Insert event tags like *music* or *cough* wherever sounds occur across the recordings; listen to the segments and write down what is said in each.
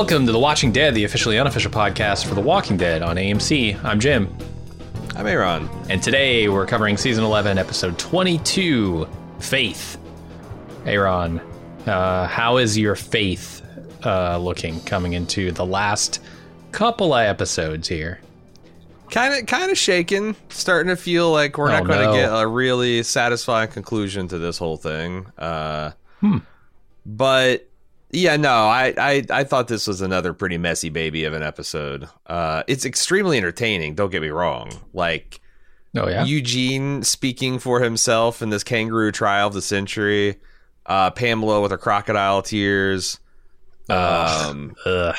Welcome to The Watching Dead, the officially unofficial podcast for The Walking Dead on AMC. I'm Jim. I'm Aaron. And today we're covering season 11, episode 22 Faith. Aaron, uh, how is your faith uh, looking coming into the last couple of episodes here? Kind of, kind of shaken. Starting to feel like we're not Oh, going to no. get a really satisfying conclusion to this whole thing. Uh, Hmm. But yeah, no, I, I, I thought this was another pretty messy baby of an episode. Uh, it's extremely entertaining. Don't get me wrong. Like Oh, yeah? Eugene speaking for himself in this kangaroo trial of the century. Uh, Pamela with her crocodile tears. Um, Ugh.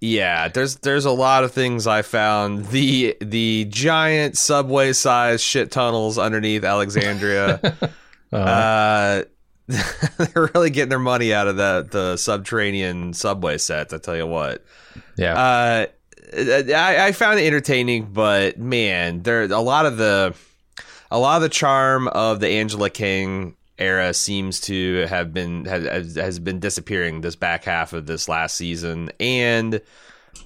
Yeah, there's there's a lot of things I found. The the giant subway sized shit tunnels underneath Alexandria. *laughs* Uh, uh, *laughs* they're really getting their money out of the the subterranean subway sets. I tell you what. yeah. Uh, I, I found it entertaining, but man, there a lot of the a lot of the charm of the Angela Kang era seems to have been has, has been disappearing this back half of this last season, and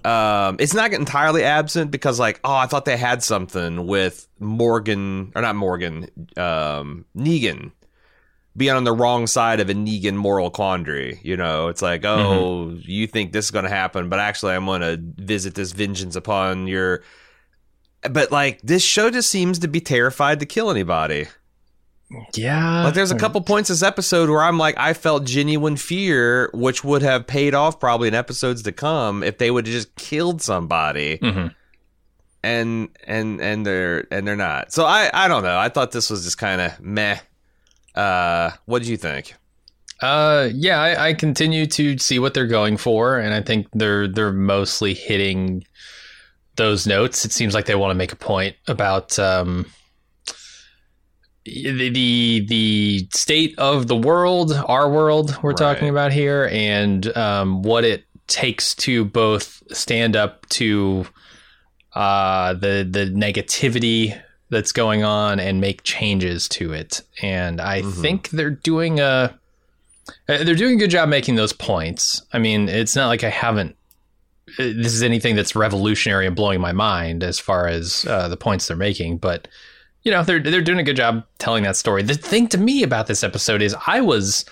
um, it's not entirely absent because like oh, I thought they had something with Morgan or not Morgan, um, Negan being on the wrong side of a Negan moral quandary. You know, it's like, oh, you think this is going to happen, but actually, I'm going to visit this vengeance upon your. But like, this show just seems to be terrified to kill anybody. yeah. Like, there's a couple points this episode where I'm like, I felt genuine fear, which would have paid off probably in episodes to come if they would have just killed somebody. Mhm. And and and they're and they're not. So I I don't know. I thought this was just kind of meh. Uh, what did you think? Uh, yeah, I, I continue to see what they're going for, and I think they're they're mostly hitting those notes. It seems like they want to make a point about um, the, the the state of the world, our world, we're Right. talking about here, and um, what it takes to both stand up to uh, the the negativity that's going on and make changes to it. And I Mhm. think they're doing a uh, they're doing a good job making those points. I mean, it's not like I haven't. uh, This is anything that's revolutionary and blowing my mind as far as uh, the points they're making, but you know they're they're doing a good job telling that story. The thing to me about this episode is I was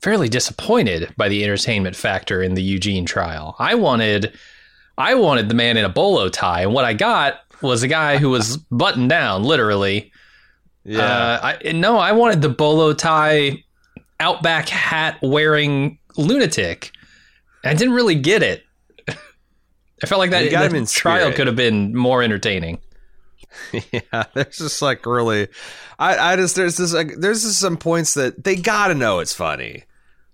fairly disappointed by the entertainment factor in the Eugene trial. I wanted I wanted the man in a bolo tie, and what I got was a guy who was *laughs* buttoned down, literally. Uh, I, no, I wanted the bolo tie, outback hat wearing lunatic. I didn't really get it. *laughs* I felt like that You got him in trial spirit. could have been more entertaining. *laughs* yeah, there's just like really, I, I just there's this like there's just some points that they gotta know it's funny.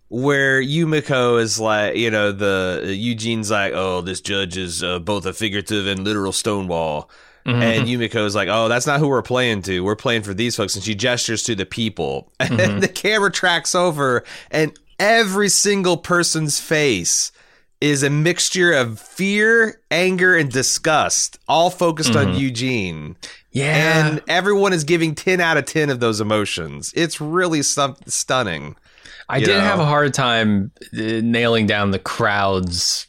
Where Yumiko is like, you know, the Eugene's like, oh, this judge is uh, both a figurative and literal Stonewall, Mhm. and Yumiko's like, oh, that's not who we're playing to. We're playing for these folks, and she gestures to the people, *laughs* and Mhm. the camera tracks over, and every single person's face is a mixture of fear, anger, and disgust, all focused on Mhm. Eugene. yeah, And everyone is giving 10 out of 10 of those emotions. It's really some- stunning. I did know. have a hard time uh, nailing down the crowd's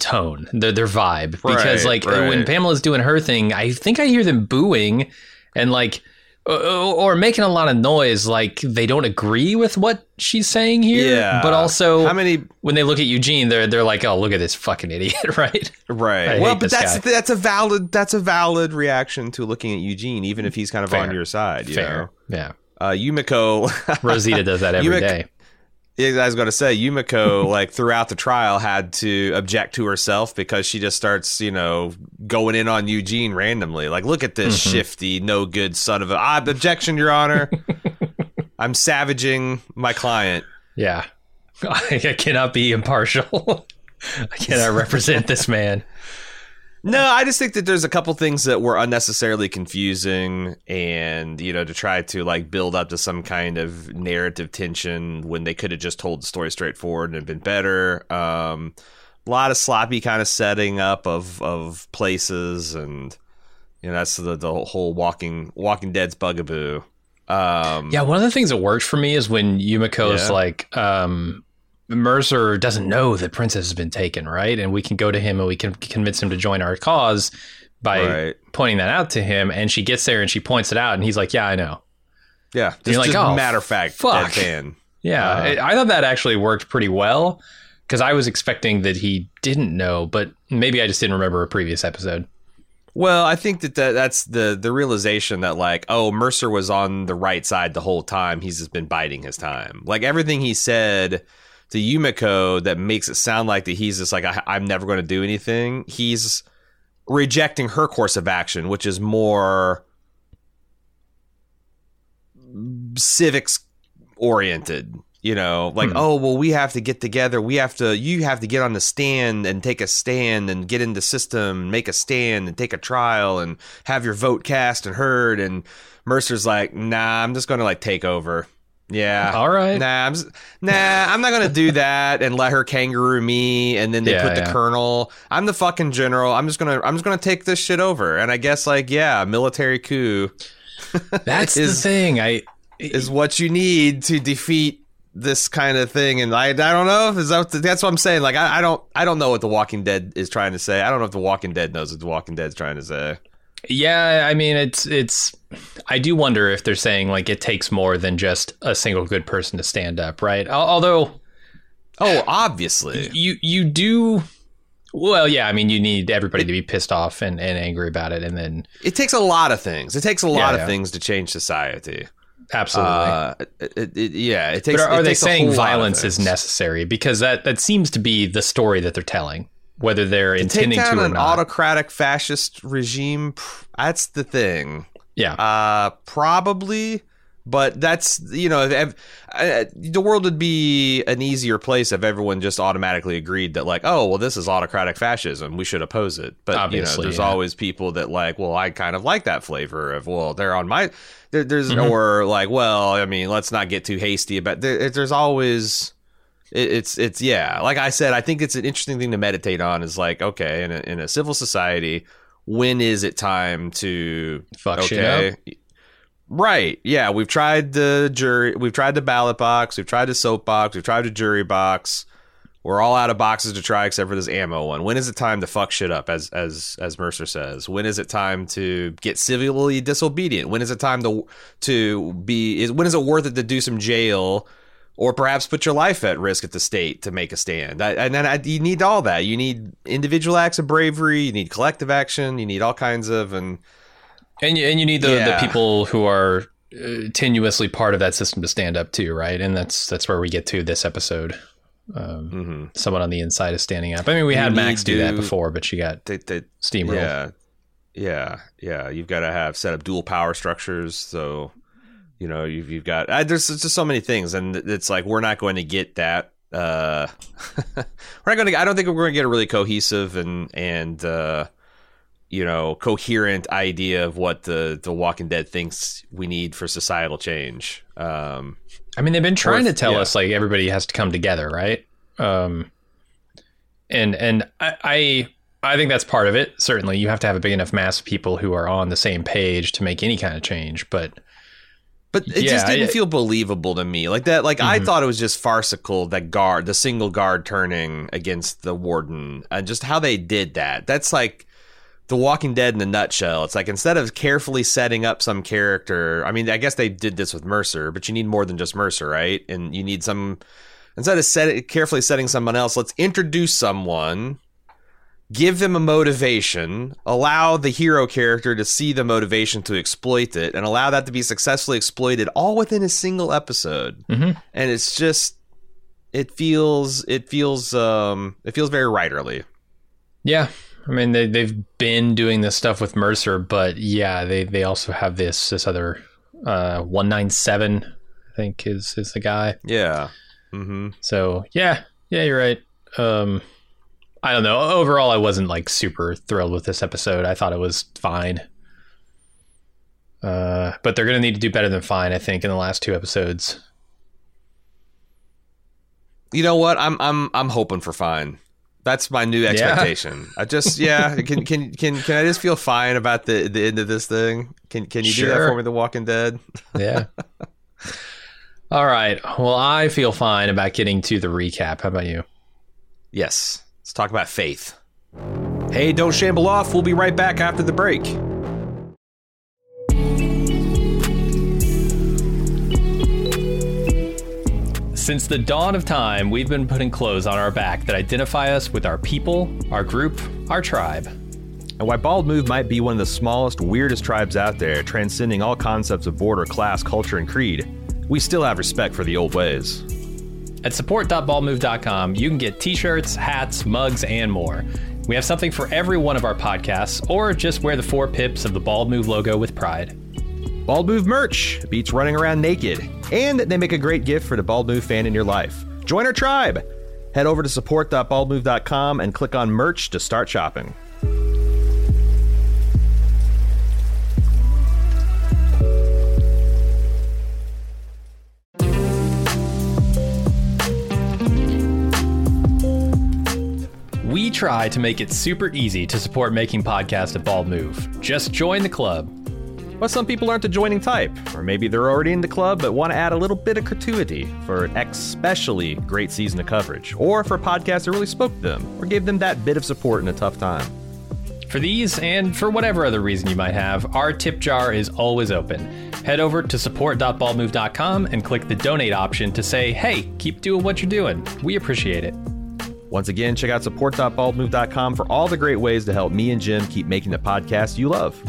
tone, their their vibe, because Right, like when. Pamela's doing her thing, I think I hear them booing and like. uh, Or making a lot of noise, like they don't agree with what she's saying here. Yeah. But also, How many when they look at Eugene, they're they're like, "Oh, look at this fucking idiot!" *laughs* Right? right. I well, but that's guy. that's a valid that's a valid reaction to looking at Eugene even if he's kind of Fair. on your side, you Fair, yeah. Uh Yumiko Rosita does that *laughs* every Yumiko- day. Yeah, I was going to say Yumiko, *laughs* like throughout the trial, had to object to herself because she just starts, you know, going in on Eugene randomly. Like, look at this Mhm. shifty, no good son of a. Ah, objection, Your Honor. *laughs* I'm savaging my client. Yeah, *laughs* I cannot be impartial. I cannot represent this man. No, I just think that there's a couple things that were unnecessarily confusing and, you know, to try to like build up to some kind of narrative tension when they could have just told the story straightforward and been better. Um, a lot of sloppy kind of setting up of, of places and You know, that's the the whole Walking Walking Dead's bugaboo. Um, Yeah, one of the things that worked for me is when Yumiko's Yeah. like, um, Mercer doesn't know that Princess has been taken, right? And we can go to him and we can convince him to join our cause by right. pointing that out to him. And she gets there and she points it out, and he's like, "Yeah, I know." Yeah, just, like, just "Oh, matter of fact, fuck." Yeah, Uh, I I thought that actually worked pretty well because I was expecting that he didn't know, but maybe I just didn't remember a previous episode. Well, I think that, that that's the the realization that like, oh, Mercer was on the right side the whole time. He's just been biding his time. Like everything he said to Yumiko that makes it sound like that he's just like, I, I'm never going to do anything. He's rejecting her course of action, which is more civics oriented. You know, like, Hmm. oh, well, we have to get together. We have to, you have to get on the stand and take a stand and get in the system, make a stand and take a trial and have your vote cast and heard. And Mercer's like, nah, I'm just going to like take over. Yeah. All right. Nah, I'm nah, I'm not gonna do that and let her kangaroo me. And then they Yeah, put the yeah. colonel. I'm the fucking general. I'm just gonna, I'm just gonna take this shit over. And I guess like, yeah, military coup *laughs* That's Is- the thing. I is what you need to defeat this kind of thing. And I, I don't know if is that, that's what I'm saying. Like, I, I don't, I don't know what The Walking Dead is trying to say. I don't know if The Walking Dead knows what The Walking Dead's trying to say. Yeah, I mean it's it's I do wonder if they're saying like it takes more than just a single good person to stand up, right? Although Oh, obviously. you you do well, yeah, I mean you need everybody to be pissed off and, and angry about it and then It takes a lot of things. It takes a lot Yeah, of yeah. things to change society. absolutely. Uh, it, it, it- yeah, it takes. but are, are it they saying whole lot of violence is necessary? Because that that seems to be the story that they're telling, whether they're To take intending down to or an not. autocratic fascist regime? That's the thing. yeah. Uh, probably, but that's you know, if, if- uh, the world would be an easier place if everyone just automatically agreed that like, oh, well, this is autocratic fascism. We should oppose it. But Obviously, you know, there's yeah. always people that like, well, I kind of like that flavor of well, they're on my. There, there's Mhm. or like, well, I mean, let's not get too hasty about. There, there's always. It- It's it's yeah, like I said, I think it's an interesting thing to meditate on. Is like okay, in a, in a civil society, when is it time to Fuck shit up. Right. Yeah. We've tried the jury. We've tried the ballot box. We've tried the soap box. We've tried the jury box. We're all out of boxes to try except for this ammo one. When is it time to fuck shit up? As as as Mercer says. When is it time to get civilly disobedient? When is it time to to be? Is when is it worth it to do some jail? Or perhaps put your life at risk at the state to make a stand. I, and then I, you need all that. You need individual acts of bravery. You need collective action. You need all kinds of and And you, and you need the, Yeah. the people who are uh, tenuously part of that system to stand up too, right? And that's that's where we get to this episode. Um, mhm. someone on the inside is standing up. I mean, we You had Max need do that before, but she got they, they, steamrolled. Yeah, yeah, yeah. You've got to have set up dual power structures. So, you know, you've you've got uh, there's just so many things, and it's like we're not going to get that. Uh, *laughs* we're not going to. I don't think we're going to get a really cohesive and and uh, you know coherent idea of what the the Walking Dead thinks we need for societal change. Um, I mean, they've been trying Or to tell yeah. us like everybody has to come together, right? Um, and and I, I I think that's part of it. Certainly, you have to have a big enough mass of people who are on the same page to make any kind of change. But But it Yeah, just didn't I- feel believable to me. Like that, like I Mhm. thought it was just farcical that guard, the single guard turning against the warden, and just how they did that. That's like The Walking Dead in a nutshell. It's like instead of carefully setting up some character, I mean, I guess they did this with Mercer, but you need more than just Mercer, right? And you need some instead of set, carefully setting someone else, let's introduce someone give them a motivation, allow the hero character to see the motivation to exploit it, and allow that to be successfully exploited all within a single episode. Mhm. And it's just it feels it feels um it feels very writerly. yeah, I mean they they've been doing this stuff with Mercer, but yeah, they they also have this this other uh, one nine seven. I think is is the guy. Yeah. Mm-hmm. So yeah, yeah, you're right. Um, I don't know. Overall, I wasn't like super thrilled with this episode. I thought it was fine. Uh, but they're gonna need to do better than fine. I think in the last two episodes. You know what? I'm I'm I'm hoping for fine. That's my new expectation. I just yeah. *laughs* Can can can can I just feel fine about the the end of this thing? Can can you do that for me, The Walking Dead? *laughs* Yeah. All right. Well, I feel fine about getting to the recap. How about you? Yes. Let's talk about faith. Hey, don't shamble off. We'll be right back after the break. Since the dawn of time, we've been putting clothes on our back that identify us with our people, our group, our tribe. And while Bald Move might be one of the smallest, weirdest tribes out there, transcending all concepts of border, class, culture, and creed, we still have respect for the old ways. At support.baldmove.com, you can get t shirts, hats, mugs, and more. We have something for every one of our podcasts, or just wear the four pips of the Bald Move logo with pride. Bald Move merch beats running around naked, and they make a great gift for the Bald Move fan in your life. Join our tribe! Head over to support.baldmove.com and click on merch to start shopping. Try to make it super easy to support making podcasts at Bald Move. Just join the club. But some people aren't the joining type, or maybe they're already in the club but want to add a little bit of gratuity for an especially great season of coverage, or for a podcast that really spoke to them, or gave them that bit of support in a tough time. For these, and for whatever other reason you might have, our tip jar is always open. Head over to support.baldmove.com and click the donate option to say, hey, keep doing what you're doing. We appreciate it. Once again, check out support.baldmove.com for all the great ways to help me and Jim keep making the podcast you love.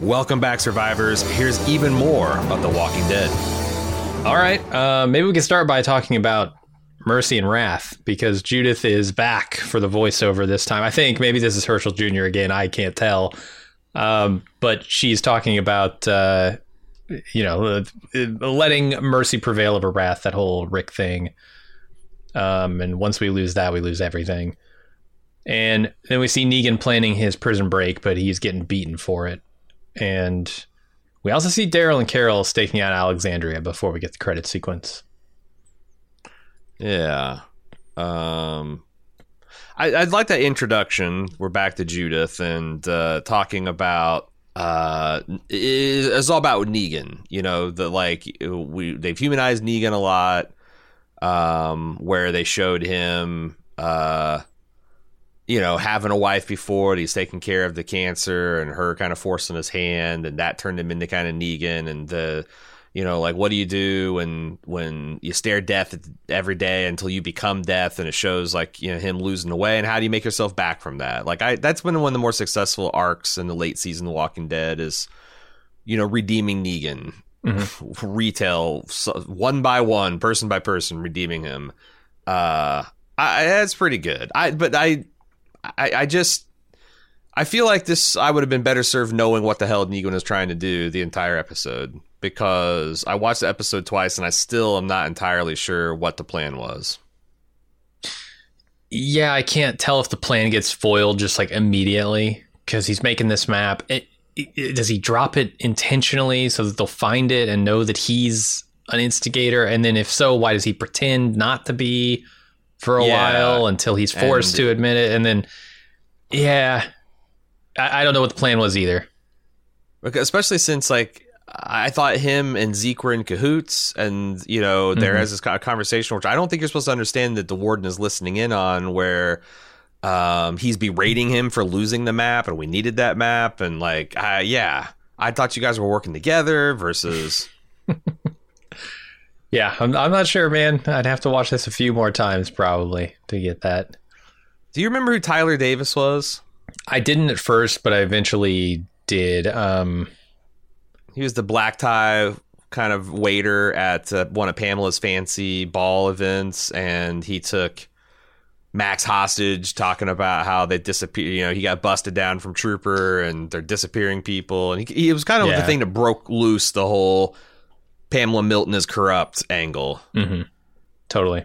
Welcome back, survivors. Here's even more of The Walking Dead. All right, uh, maybe we can start by talking about Mercy and Wrath because Judith is back for the voiceover this time. I think maybe this is Hershel Jr. again. I can't tell. Um, but she's talking about, uh, you know, uh, letting mercy prevail over wrath, that whole Rick thing. Um, and once we lose that, we lose everything. And then we see Negan planning his prison break, but he's getting beaten for it. And we also see Daryl and Carol staking out Alexandria before we get the credit sequence. Yeah. Um, I, I'd like that introduction. We're back to Judith and uh, talking about. Uh, it's all about Negan. You know, the like we they've humanized Negan a lot. Um, where they showed him, uh, you know, having a wife before, he's taking care of the cancer, and her kind of forcing his hand, and that turned him into kind of Negan, and the you know like what do you do when when you stare death every day until you become death and it shows like you know him losing the way? And how do you make yourself back from that? Like i that's been one of the more successful arcs in the late season of walking dead is you know redeeming negan. *laughs* Retail so, one by one person by person redeeming him. Uh I, that's pretty good. I but I, I i just I feel like this I would have been better served knowing what the hell Negan was trying to do the entire episode because I watched the episode twice and I still am not entirely sure what the plan was. Yeah, I can't tell if the plan gets foiled just like immediately because he's making this map. It, it- does he drop it intentionally so that they'll find it and know that he's an instigator? And then, if so, why does he pretend not to be for a Yeah. while until he's forced And- to admit it? And then, yeah, I, I don't know what the plan was either. Because- Especially since like I thought him and Zeke were in cahoots, and you know there Mhm. is this conversation which I don't think you're supposed to understand that the warden is listening in on, where um, he's berating him for losing the map, and we needed that map, and like uh, yeah, I thought you guys were working together versus. *laughs* Yeah, I'm, I'm not sure, man. I'd have to watch this a few more times probably to get that. Do you remember who Tyler Davis was? I didn't at first, but I eventually did. Um, He was the black tie kind of waiter at uh, one of Pamela's fancy ball events, and he took Max hostage, talking about how they disappear. You know, he got busted down from Trooper, and they're disappearing people, and he, he was kind of Yeah. the thing that broke loose the whole Pamela Milton is corrupt angle. hmm Totally.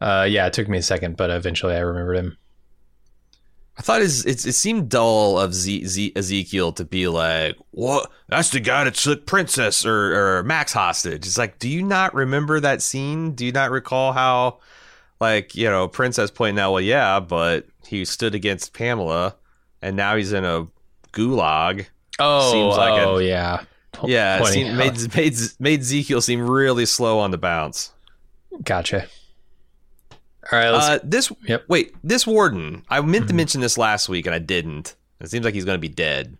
Uh, yeah, it took me a second, but eventually I remembered him. I thought it's, it's, it seemed dull of Z, Z, Ezekiel to be like, "What? That's the guy that took Princess or, or Max hostage." It's like, do you not remember that scene? Do you not recall how, like, you know, Princess pointing out, "Well, yeah, but he stood against Pamela, and now he's in a gulag." Oh, Seems like oh a- yeah, Yeah, seemed, made, *laughs* made made Ezekiel seem really slow on the bounce. Gotcha. All right, let's. Uh, this Yep. wait, this warden. I meant Mhm. to mention this last week and I didn't. It seems like he's going to be dead.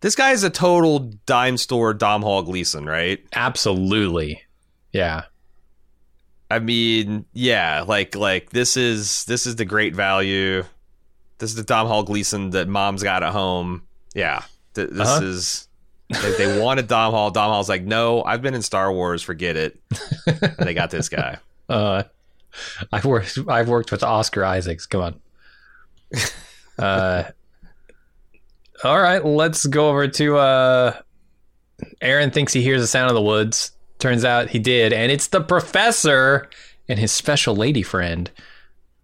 This guy is a total dime store Domhnall Gleeson, right? absolutely. Yeah. I mean, yeah, like like this is this is the great value. This is the Domhnall Gleeson that mom's got at home. Yeah, th- this Uh-huh. is. They, they wanted Domhnall. Dom Hall's like, no, I've been in Star Wars. Forget it. *laughs* and they got this guy. Uh, I've worked. I've worked with Oscar Isaacs. Come on. Uh, *laughs* all right, let's go over to. Uh, Aaron thinks he hears the sound of the woods. Turns out he did, and it's the professor and his special lady friend,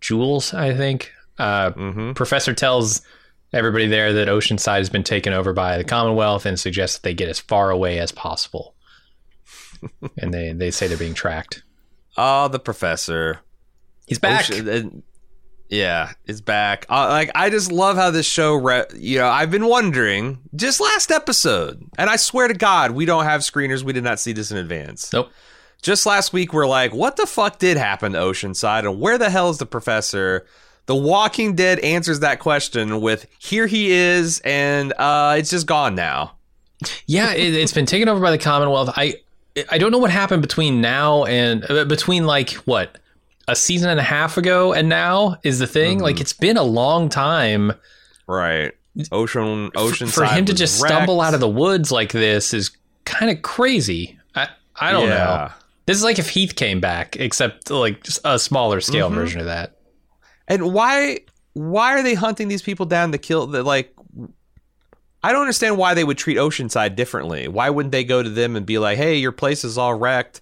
Jules. I think. Uh, hmm Professor tells everybody there that Oceanside has been taken over by the Commonwealth and suggests that they get as far away as possible. *laughs* and they, they say they're being tracked. Oh, the professor. He's back. Ocean- yeah, it's back. Uh, like I just love how this show. Re- you know, I've been wondering just last episode, and I swear to God, we don't have screeners. We did not see this in advance. Nope. Just last week, we're like, what the fuck did happen to Oceanside, and where the hell is the professor? The Walking Dead answers that question with "Here he is," and uh, it's just gone now. Yeah, it, it's been taken over by the Commonwealth. I I don't know what happened between now and uh, between like what a season and a half ago and now is the thing. Mhm. Like it's been a long time. Right. Ocean, F- Oceanside for him to just stumble out of the woods like this is kind of crazy. I I don't know. This is like if Heath came back, except like just a smaller scale Mhm. version of that. And why why are they hunting these people down to kill the like I don't understand why they would treat Oceanside differently. Why wouldn't they go to them and be like, "Hey, your place is all wrecked.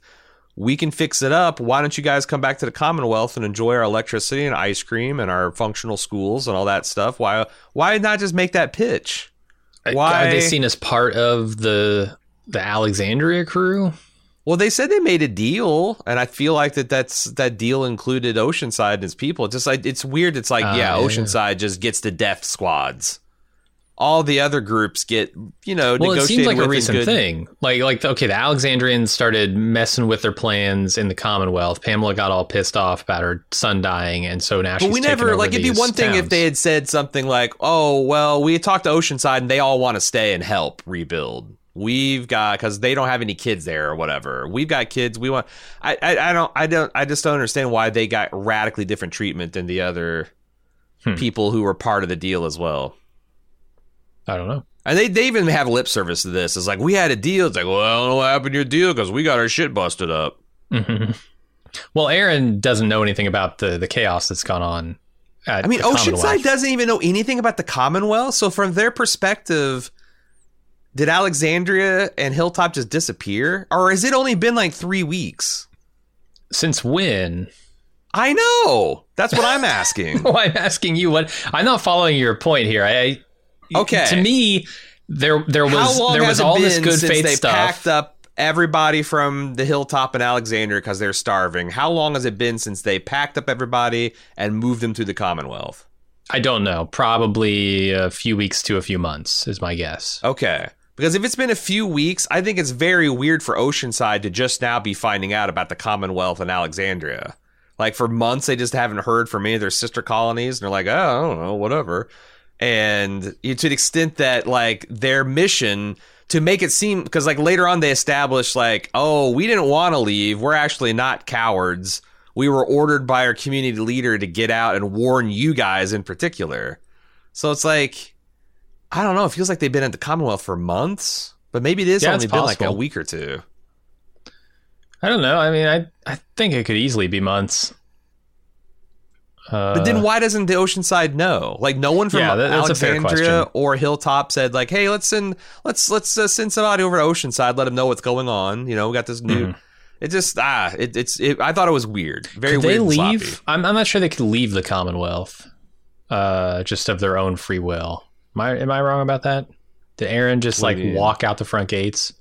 We can fix it up. Why don't you guys come back to the Commonwealth and enjoy our electricity and ice cream and our functional schools and all that stuff? Why why not just make that pitch?" Why- are they seen as part of the the Alexandria crew? Well, they said they made a deal, and I feel like that that's that deal included Oceanside and its people. It's just like it's weird. It's like Ah, yeah, yeah. Oceanside just gets the death squads. All the other groups get you know Well, it seems like a recent good- thing. Like, like okay, the Alexandrians started messing with their plans in the Commonwealth. Pamela got all pissed off about her son dying, and so now But she's we never like it'd be one thing if they had said something like, "Oh, well, we talked to Oceanside and they all want to stay and help rebuild." We've got because they don't have any kids there or whatever. We've got kids. We want. I, I I don't I don't I just don't understand why they got radically different treatment than the other Hmm. people who were part of the deal as well. I don't know. And they, they even have lip service to this. It's like we had a deal. It's like, well, I don't know what happened to your deal because we got our shit busted up. Mhm. *laughs* Well, Aaron doesn't know anything about the the chaos that's gone on. At I mean. Oceanside doesn't even know anything about the Commonwealth. So from their perspective, did Alexandria and Hilltop just disappear, or has it only been like three weeks? Since when? I know. That's what I'm asking. *laughs* Well, I'm asking you what. I'm not following your point here. I, I Okay. To me, there there was there was all this good since faith they stuff. packed up everybody from the Hilltop and Alexandria because they're starving? How long has it been since they packed up everybody and moved them to the Commonwealth? I don't know. Probably a few weeks to a few months is my guess. Okay. Because if it's been a few weeks, I think it's very weird for Oceanside to just now be finding out about the Commonwealth and Alexandria. Like for months, they just haven't heard from any of their sister colonies, and they're like, oh, I don't know, whatever. And you- to the extent that like their mission to make it seem, because like later on they established like, oh, we didn't want to leave. We're actually not cowards. We were ordered by our community leader to get out and warn you guys in particular. So it's like, I don't know. It feels like they've been at the Commonwealth for months, but maybe it is Yeah, only been like a week or two. I don't know. I mean, I I think it could easily be months. Uh, But then why doesn't the Oceanside know? Like no one from Yeah, that- that's a fair Alexandria or Hilltop said like, "Hey, let's send let's let's uh, send somebody over to Oceanside, let them know what's going on." You know, we got this new. Mhm. It just ah, it, it's. It, I thought it was weird, very could weird. they leave? I'm I'm not sure they could leave the Commonwealth. uh, just of their own free will. Am I am I wrong about that? Did Aaron just like mean? walk out the front gates?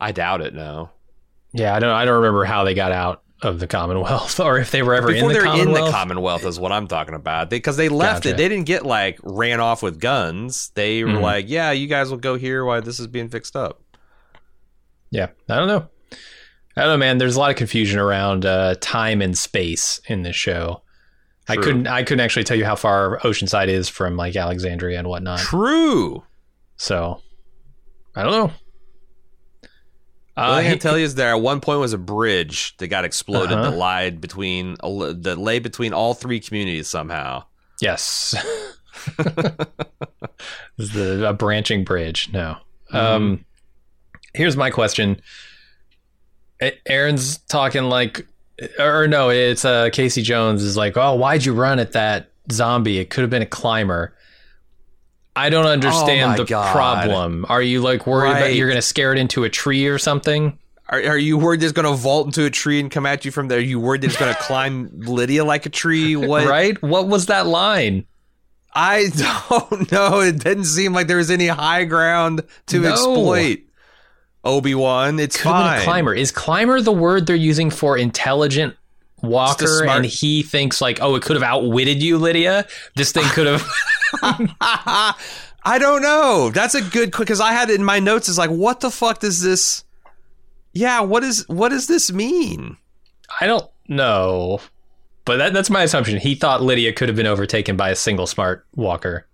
I doubt it. No. Yeah, I don't I don't remember how they got out of the Commonwealth *laughs* or if they were ever Before in the they're in Commonwealth. the Commonwealth is what I'm talking about. Because they, left Gotcha. it. They didn't get like ran off with guns. They were Mhm. like, yeah, you guys will go here while this is being fixed up. Yeah, I don't know. I don't know, man. There's a lot of confusion around uh, time and space in this show. I couldn't. I couldn't actually tell you how far Oceanside is from like Alexandria and whatnot. True. So, I don't know. Uh, only I can tell you is there at one point was a bridge that got exploded Uh-huh. that lied between that lay between all three communities somehow. yes, *laughs* is the a branching bridge. No. Mm-hmm. Um, here's my question. Aaron's talking like, or no, it's uh, Casey Jones is like, oh, why'd you run at that zombie? It could have been a climber. I don't oh understand Oh the God. problem. Are you like worried that Right. you're going to scare it into a tree or something? Are, are you worried it's going to vault into a tree and come at you from there? Are you worried it's going to climb *laughs* Lydia like a tree? What? Right? What was that line? I *laughs* don't know. It didn't seem like there was any high ground to No. exploit. Obi Wan, it's Could fine. climber. Is climber the word they're using for intelligent walker? smart- And he thinks like, oh, it could have outwitted you, Lydia. This thing could have. *laughs* *laughs* I don't know. That's a good because I had it in my notes. Is like, what the fuck does this? Yeah, what is what does this mean? I don't know, but that, that's my assumption. He thought Lydia could have been overtaken by a single smart walker.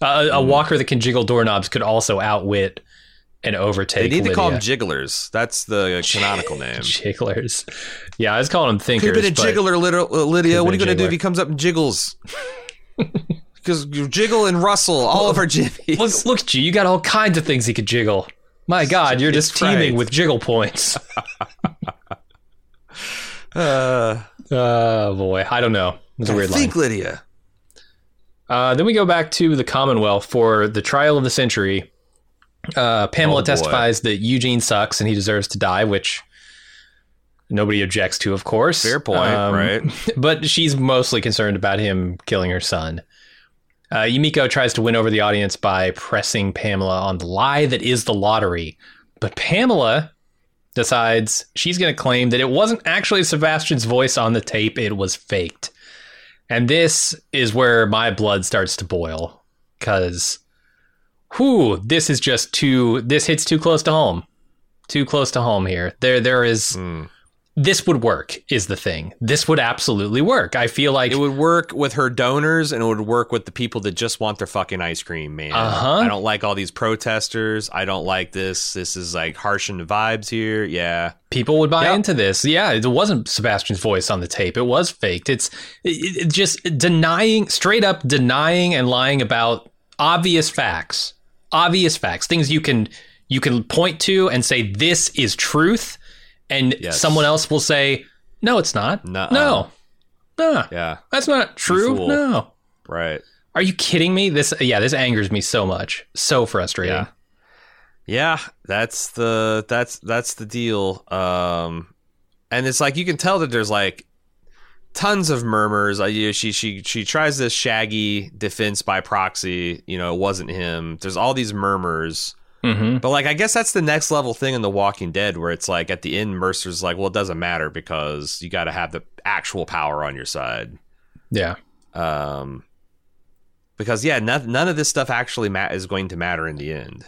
Uh, a Hmm. walker that can jiggle doorknobs could also outwit and overtake. They need to call them jigglers. That's the *laughs* canonical name. jigglers. Yeah, I was calling them Could thinkers. have been a jiggler, Lydia. uh, Lydia. What are you going to do if he comes up and jiggles? *laughs* Because you jiggle and rustle all of our jimmies. Look, look at you. You got all kinds of things he could jiggle. My God, you're just It's teeming right. with jiggle points. *laughs* Uh, oh boy, I don't know. It's a weird line. think, Lydia. Uh, then we go back to the Commonwealth for the trial of the century. Uh, Pamela Oh, testifies that Eugene sucks and he deserves to die, which nobody objects to, of course. Fair point, Um, right? *laughs* But she's mostly concerned about him killing her son. Uh, Yumiko tries to win over the audience by pressing Pamela on the lie that is the lottery. But Pamela decides she's going to claim that it wasn't actually Sebastian's voice on the tape, it was faked. And this is where my blood starts to boil because, whew, this is just too, this hits too close to home. Too close to home here. There, there is, Hmm. This would work, is the thing. This would absolutely work. I feel like It would work with her donors and it would work with the people that just want their fucking ice cream, man. Uh-huh. I don't like all these protesters. I don't like this. This is like harshing the vibes here. Yeah. people would buy Yep. into this. Yeah, it wasn't Sebastian's voice on the tape. It was faked. It's it, it just denying, straight up denying and lying about obvious facts. Obvious facts, things you can you can point to and say this is truth, and Yes. someone else will say no, it's not. Nuh-uh. No, no, Yeah. that's not true. fool. No. Right. Are you kidding me? This yeah, this angers me so much. So frustrating. Yeah. Yeah, that's the that's that's the deal. Um and it's like you can tell that there's like tons of murmurs. Uh, you know, she she she tries this shaggy defense by proxy, you know, it wasn't him. There's all these murmurs. Hmm But like I guess that's the next level thing in The Walking Dead where it's like at the end Mercer's like, well, it doesn't matter because you got to have the actual power on your side. Yeah. Um because yeah, none, none of this stuff actually ma- is going to matter in the end.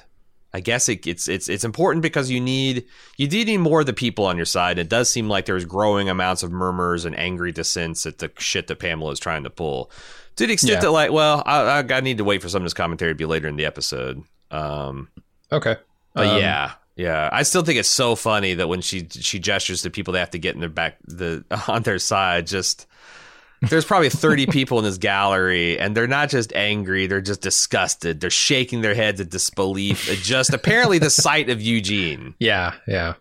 I guess it, it's it's it's important because you need you do need more of the people on your side. It does seem like there's growing amounts of murmurs and angry dissents at the shit that Pamela is trying to pull. To the extent Yeah. that like, well, I, I, I need to wait for some of this commentary to be later in the episode. Um, Okay. but Um, yeah, yeah, I still think it's so funny that when she she gestures to people, they have to get in their back the *laughs* on their side. Just there's probably 30 *laughs* people in this gallery, and they're not just angry; they're just disgusted. They're shaking their heads at disbelief. just apparently the *laughs* sight of Eugene. Yeah, yeah.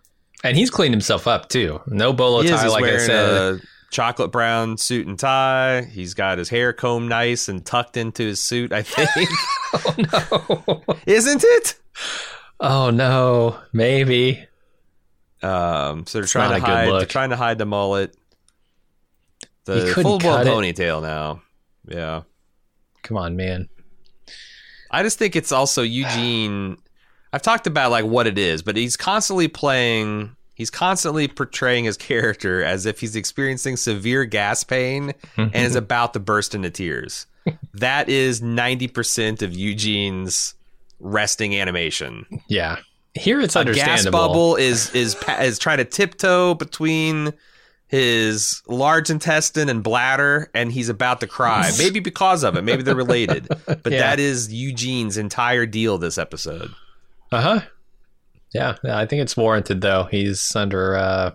And he's cleaned himself up too. No bolo He tie, like I said. a chocolate brown suit and tie. He's got his hair combed nice and tucked into his suit. I think, *laughs* oh no. isn't it? Oh no. Maybe. Um, so they're It's trying to hide. They're trying to hide the mullet. The full blown ponytail now. Yeah. come on, man. I just think it's also Eugene. I've talked about like what it is, but he's constantly playing. He's constantly portraying his character as if he's experiencing severe gas pain and is *laughs* about to burst into tears. That is ninety percent of Eugene's resting animation. Yeah. Here it's A gas understandable. bubble is is is trying to tiptoe between his large intestine and bladder, and he's about to cry. *laughs* Maybe because of it. Maybe they're related. *laughs* But Yeah. that is Eugene's entire deal this episode. Uh huh. Yeah, I think it's warranted though. He's under uh,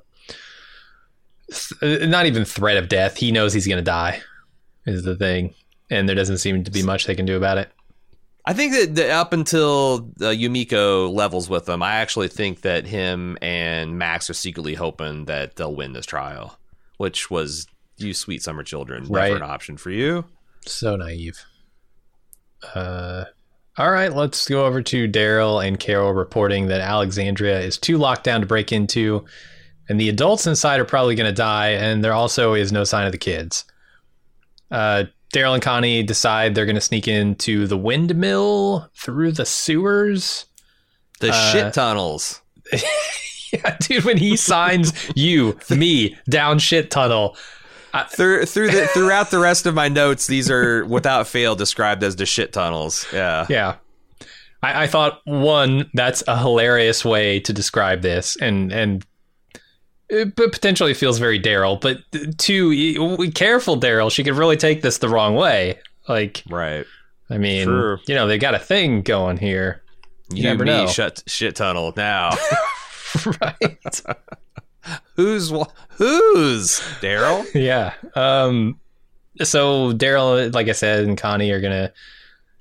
th- not even threat of death. He knows he's going to die. Is the thing, and there doesn't seem to be much they can do about it. I think that, that up until uh, Yumiko levels with them, I actually think that him and Max are secretly hoping that they'll win this trial, which was you sweet summer children, Right. never an option for you. So naive. Uh, all right, let's go over to Daryl and Carol reporting that Alexandria is too locked down to break into, and the adults inside are probably going to die, and there also is no sign of the kids. Uh, Daryl and Connie decide they're going to sneak into the windmill through the sewers. The Uh, shit tunnels. *laughs* Yeah, dude, when he signs you, *laughs* me, down shit tunnel. Through, through the, *laughs* throughout the rest of my notes, these are without fail described as the shit tunnels. Yeah. Yeah. I, I thought one, that's a hilarious way to describe this, and and it potentially feels very Daryl. But two, careful, Daryl. She could really take this the wrong way. Like, Right. I mean, Sure. you know, they got a thing going here. You, never me, know. shut, shit tunnel now. *laughs* right. *laughs* *laughs* who's who's Daryl? *laughs* yeah. Um. So Daryl, like I said, and Connie are gonna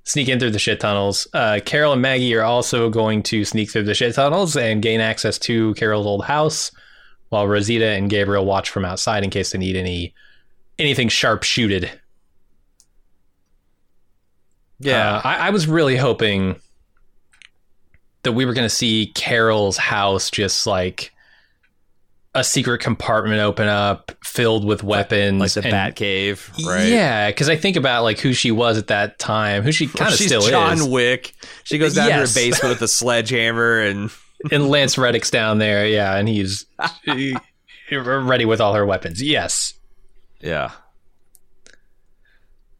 sneak in through the shit tunnels. Uh, Carol and Maggie are also going to sneak through the shit tunnels and gain access to Carol's old house, while Rosita and Gabriel watch from outside in case they need any anything sharp shooted. Yeah. Uh, I, I was really hoping that we were going to see Carol's house just like a secret compartment open up filled with weapons, like the and- Bat Cave, right? Yeah, because I think about like who she was at that time, who she kind of She's still John is, Wick. She goes down Yes. to her basement with a *laughs* sledgehammer and and Lance Reddick's down there, yeah, and he's he- ready with all her weapons. Yes, yeah.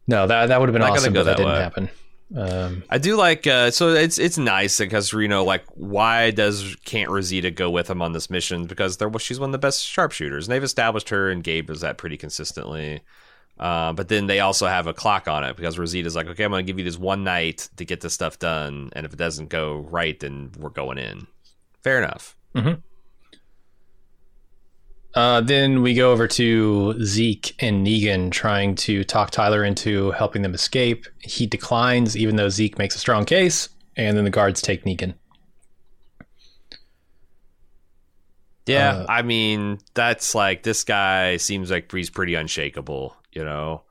no, that that would have been Not awesome, go but that that didn't way. happen. Um, I do like uh so it's it's nice because you know like why does can't Rosita go with him on this mission because they're well, she's one of the best sharpshooters and they've established her and Gabe does that pretty consistently. Uh, but then they also have a clock on it because Rosita's like, okay, I'm going to give you this one night to get this stuff done, and if it doesn't go right, then we're going in. Fair enough. Uh, then we go over to Zeke and Negan trying to talk Tyler into helping them escape. He declines, even though Zeke makes a strong case, and then the guards take Negan. Yeah, Uh, I mean, that's like this guy seems like he's pretty unshakable, you know.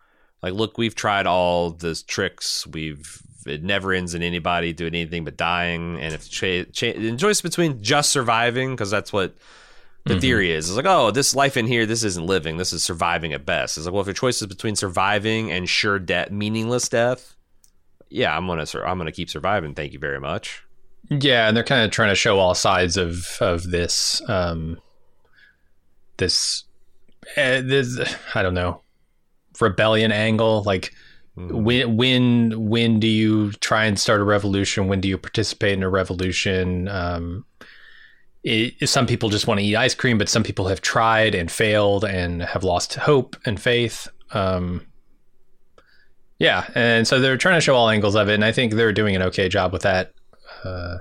Like, look, we've tried all the tricks. We've it never ends in anybody doing anything but dying. And if cha- cha- the choice between just surviving, because that's what the theory is, it's like, oh, this life in here, this isn't living. This is surviving at best. It's like, well, if your choice is between surviving and sure death, meaningless death, yeah, I'm gonna I'm gonna keep surviving. Thank you very much. Yeah, and they're kind of trying to show all sides of of this um this uh, this I don't know rebellion angle like when when when do you try and start a revolution when do you participate in a revolution um it, some people just want to eat ice cream but some people have tried and failed and have lost hope and faith um yeah and so they're trying to show all angles of it and i think they're doing an okay job with that uh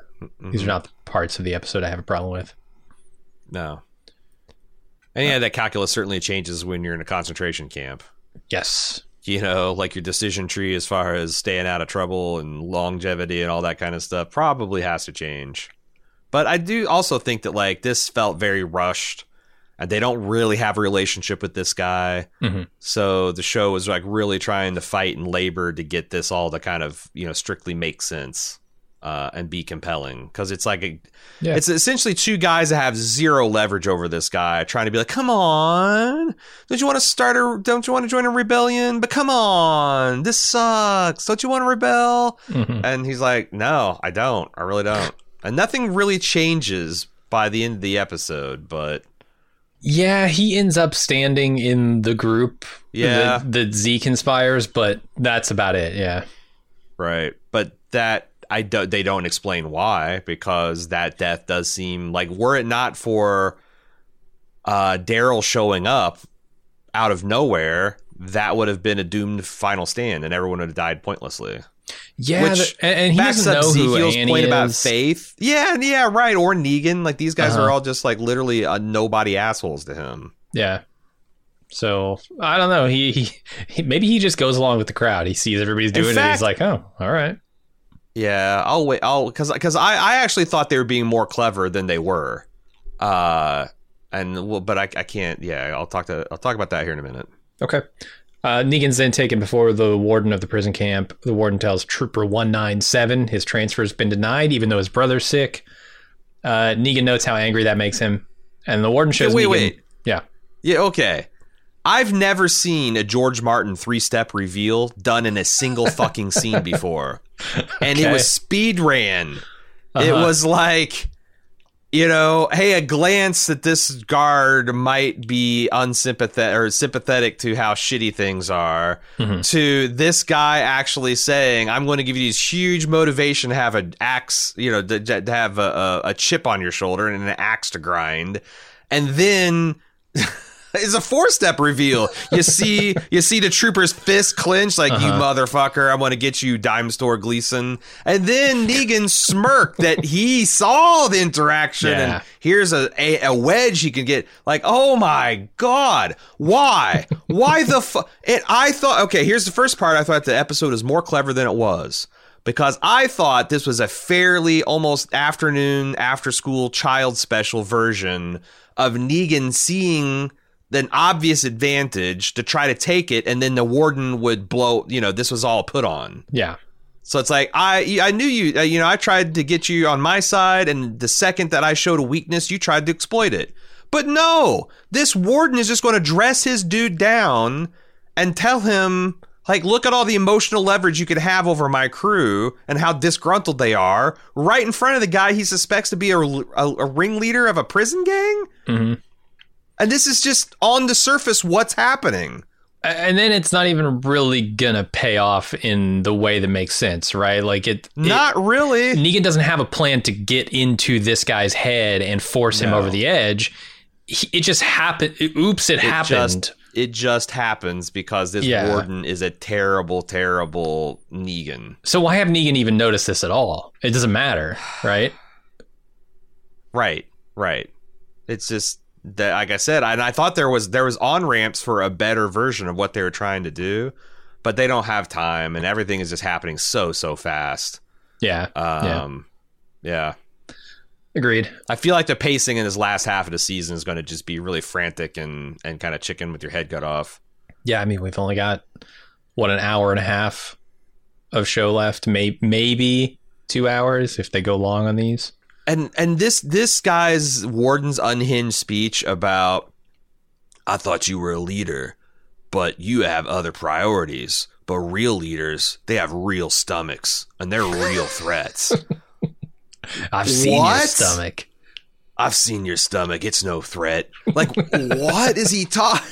these are not the parts of the episode I have a problem with. No. And yeah, that calculus certainly changes when you're in a concentration camp. Yes. You know, like your decision tree as far as staying out of trouble and longevity and all that kind of stuff probably has to change. But I do also think that like this felt very rushed and they don't really have a relationship with this guy. Mhm. So the show was like really trying to fight and labor to get this all to kind of, you know, strictly make sense. uh, and be compelling because it's like a, Yeah. it's essentially two guys that have zero leverage over this guy trying to be like, come on, don't you want to start a, don't you want to join a rebellion? But come on, this sucks. Don't you want to rebel? Mhm. And he's like, no, I don't. I really don't. And nothing really changes by the end of the episode, but Yeah, he ends up standing in the group Yeah. that, that Z conspires, but that's about it. Yeah. Right. But that I do, they don't explain why because that death does seem like were it not for uh Daryl showing up out of nowhere, that would have been a doomed final stand and everyone would have died pointlessly. Yeah, Which and, he Backs doesn't up Ezekiel's point about faith. Yeah, yeah, right. Or Negan. Like these guys Uh-huh. are all just like literally uh, nobody assholes to him. Yeah. So I don't know. He, he, he maybe he just goes along with the crowd. He sees everybody's doing it. He's like, oh, all right. Yeah, I'll wait. I'll because because I I actually thought they were being more clever than they were. Uh, and well, but I I can't. Yeah, I'll talk to I'll talk about that here in a minute. Okay. Uh, Negan's then taken before the warden of the prison camp. The warden tells Trooper 197 his transfer's been denied, even though his brother's sick. Uh, Negan notes how angry that makes him. And the warden shows wait, Negan. wait. Yeah. Yeah, okay. I've never seen a George Martin three step reveal done in a single fucking scene before, *laughs* and it was speed ran. It Uh-huh. was like, you know, hey, a glance at this guard might be unsympathetic or sympathetic to how shitty things are. Mhm. To this guy actually saying, "I'm going to give you this huge motivation to have an axe, you know, to, to have a, a, a chip on your shoulder and an axe to grind," and then. *laughs* It's a four-step reveal. You *laughs* see, you see the trooper's fist clench, like you Uh-huh. motherfucker. I want to get you, dime store Gleeson. And then Negan smirked that he saw the interaction, Yeah. and here's a, a a wedge he can get. Like, oh my god, why, why the fuck? And I thought, okay, here's the first part. I thought the episode was more clever than it was because I thought this was a fairly almost afternoon, after school child special version of Negan seeing an obvious advantage to try to take it, and then the warden would blow. You know, this was all put on. Yeah. So it's like I I knew you. Uh, you know, I tried to get you on my side, and the second that I showed a weakness, you tried to exploit it. But no, this warden is just going to dress his dude down and tell him like, look at all the emotional leverage you could have over my crew and how disgruntled they are, right in front of the guy he suspects to be a, a, a ringleader of a prison gang. hmm And this is just on the surface what's happening. And then it's not even really gonna pay off in the way that makes sense, right? Like it. it- Not really. Negan doesn't have a plan to get into this guy's head and force him over the edge. He, it just happened. Oops, it, It happened. just it just happens because this Yeah. warden is a terrible, terrible Negan. so why have Negan even noticed this at all? It doesn't matter, right? *sighs* Right, right. It's just that, like I said, and I thought there was there was on ramps for a better version of what they were trying to do, but they don't have time, and everything is just happening so so fast. Yeah. yeah. Um, yeah. Agreed. I feel like the pacing in this last half of the season is going to just be really frantic and and kind of chicken with your head cut off. Yeah. I mean, we've only got what an hour and a half of show left. May- maybe two hours if they go long on these. And and this this guy's warden's unhinged speech about I thought you were a leader, but you have other priorities. But real leaders, they have real stomachs and they're real *laughs* threats. I've seen your stomach. I've seen your stomach; it's no threat. Like, *laughs* what is he talking?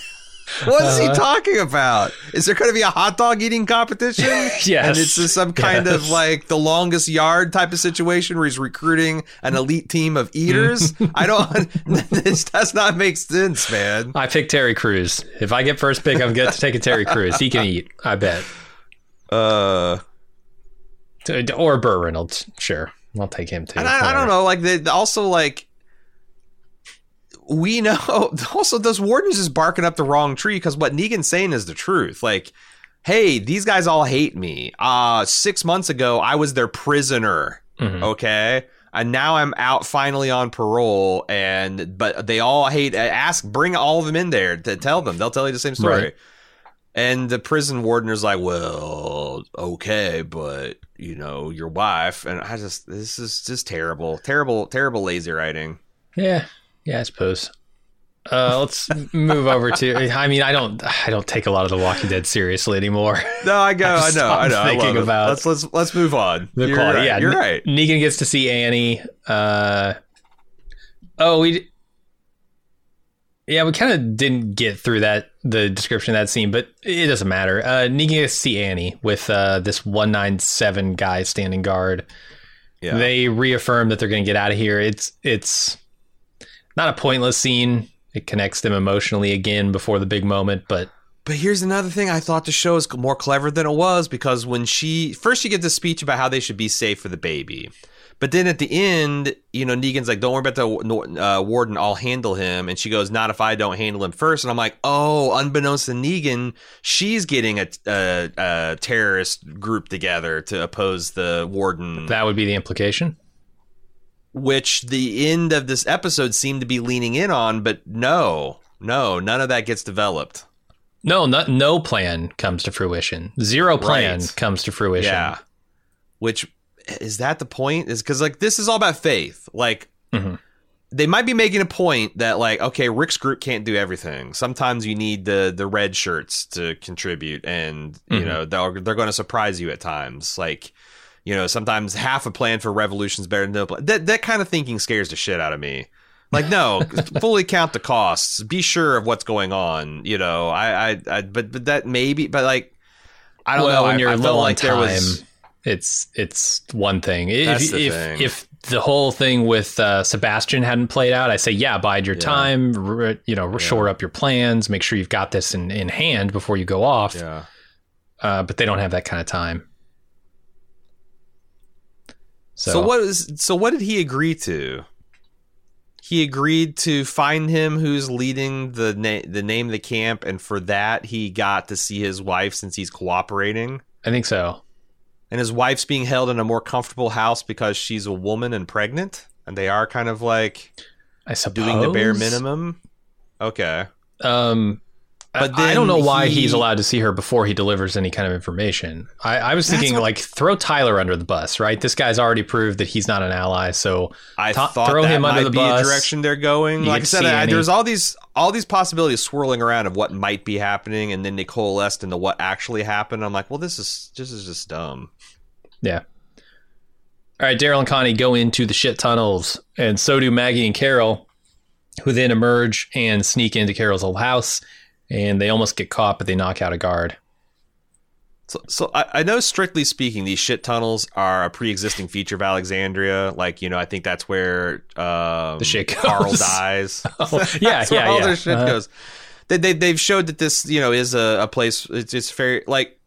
What is he Uh-huh. talking about? Is there going to be a hot dog eating competition? *laughs* Yes. And it's just some kind of like the longest yard type of situation where he's recruiting an elite team of eaters. *laughs* I don't. *laughs* This does not make sense, man. I pick Terry Crews. If I get first pick, I'm going to take a Terry Crews. He can eat. I bet. Uh, Or Burt Reynolds. Sure. I'll take him too. and I, I don't know. Like they also like we know. *laughs* Also, those wardens is barking up the wrong tree because what Negan's saying is the truth. Like, hey, these guys all hate me. Uh six months ago, I was their prisoner. Mhm. okay and now i'm out finally on parole and but they all hate ask bring all of them in there to tell them they'll tell you the same story Right. And the prison warden is like, "Well, okay, but you know your wife." And I just this is just terrible, terrible, terrible lazy writing. Yeah, yeah, I suppose. Uh, let's move over to. I mean, I don't, I don't take a lot of The Walking Dead seriously anymore. No, I go, *laughs* I know, I know. I thinking it. about let's let's let's move on. The you're quality, right. yeah, you're right. Negan gets to see Annie. Uh, oh, we. Yeah, we kind of didn't get through that the description of that scene, but it doesn't matter. Uh, Negan gets to see Annie with uh, this one nine seven guy standing guard. Yeah. They reaffirm that they're going to get out of here. It's it's not a pointless scene. It connects them emotionally again before the big moment, but But here's another thing I thought the show is more clever than it was because when she first she gets a speech about how they should be safe for the baby. But then at the end, you know, Negan's like, "Don't worry about the uh, warden. I'll handle him." And she goes, "Not if I don't handle him first. And I'm like, "Oh, unbeknownst to Negan, she's getting a, a, a terrorist group together to oppose the warden." that would be the implication. Which the end of this episode seemed to be leaning in on. But no, no, none of that gets developed. No, no, no plan comes to fruition. Zero plan Right. comes to fruition. Yeah. Which is that the point? Is because like this is all about faith. Like Mhm. they might be making a point that like okay, Rick's group can't do everything. Sometimes you need the the red shirts to contribute, and you Mhm. know they're they're going to surprise you at times. Like you know sometimes half a plan for revolution is better than no plan. That that kind of thinking scares the shit out of me. Like no, *laughs* fully count the costs. Be sure of what's going on. You know, I I, I but but that maybe, but like. I don't well, know. when I- you're I low on like time, was- it's it's one thing. If if, thing. if the whole thing with uh, Sebastian hadn't played out, I say yeah, bide your Yeah. time. r- you know, shore up your plans. Make sure you've got this in, in hand before you go off. Yeah. Uh, but they don't have that kind of time. So, So, what is so what did he agree to? He agreed to find him who's leading the na- the name of the camp, and for that he got to see his wife since he's cooperating. I think so. And his wife's being held in a more comfortable house because she's a woman and pregnant, and they are kind of like I suppose doing the bare minimum. Okay, Um, But but I don't know why he- he's allowed to see her before he delivers any kind of information. I, I was thinking what- like throw Tyler under the bus, right? This guy's already proved that he's not an ally, so I To- thought throw that him might under the be bus. a direction they're going. You Like I said, I, any- there's all these all these possibilities swirling around of what might be happening, and then they coalesced into what actually happened. I'm like, well, this is this is just dumb. yeah. All right, Daryl and Connie go into the shit tunnels, and so do Maggie and Carol, who then emerge and sneak into Carol's old house, and they almost get caught, but they knock out a guard. So, so I, I know, strictly speaking, these shit tunnels are a pre-existing feature of Alexandria. Like, you know, I think that's where um, The shit Carl goes. *laughs* dies. *laughs* Oh, yeah, that's where yeah, all yeah. their shit Uh-huh. goes. They, they they've showed that this you know is a, a place. It's it's very like,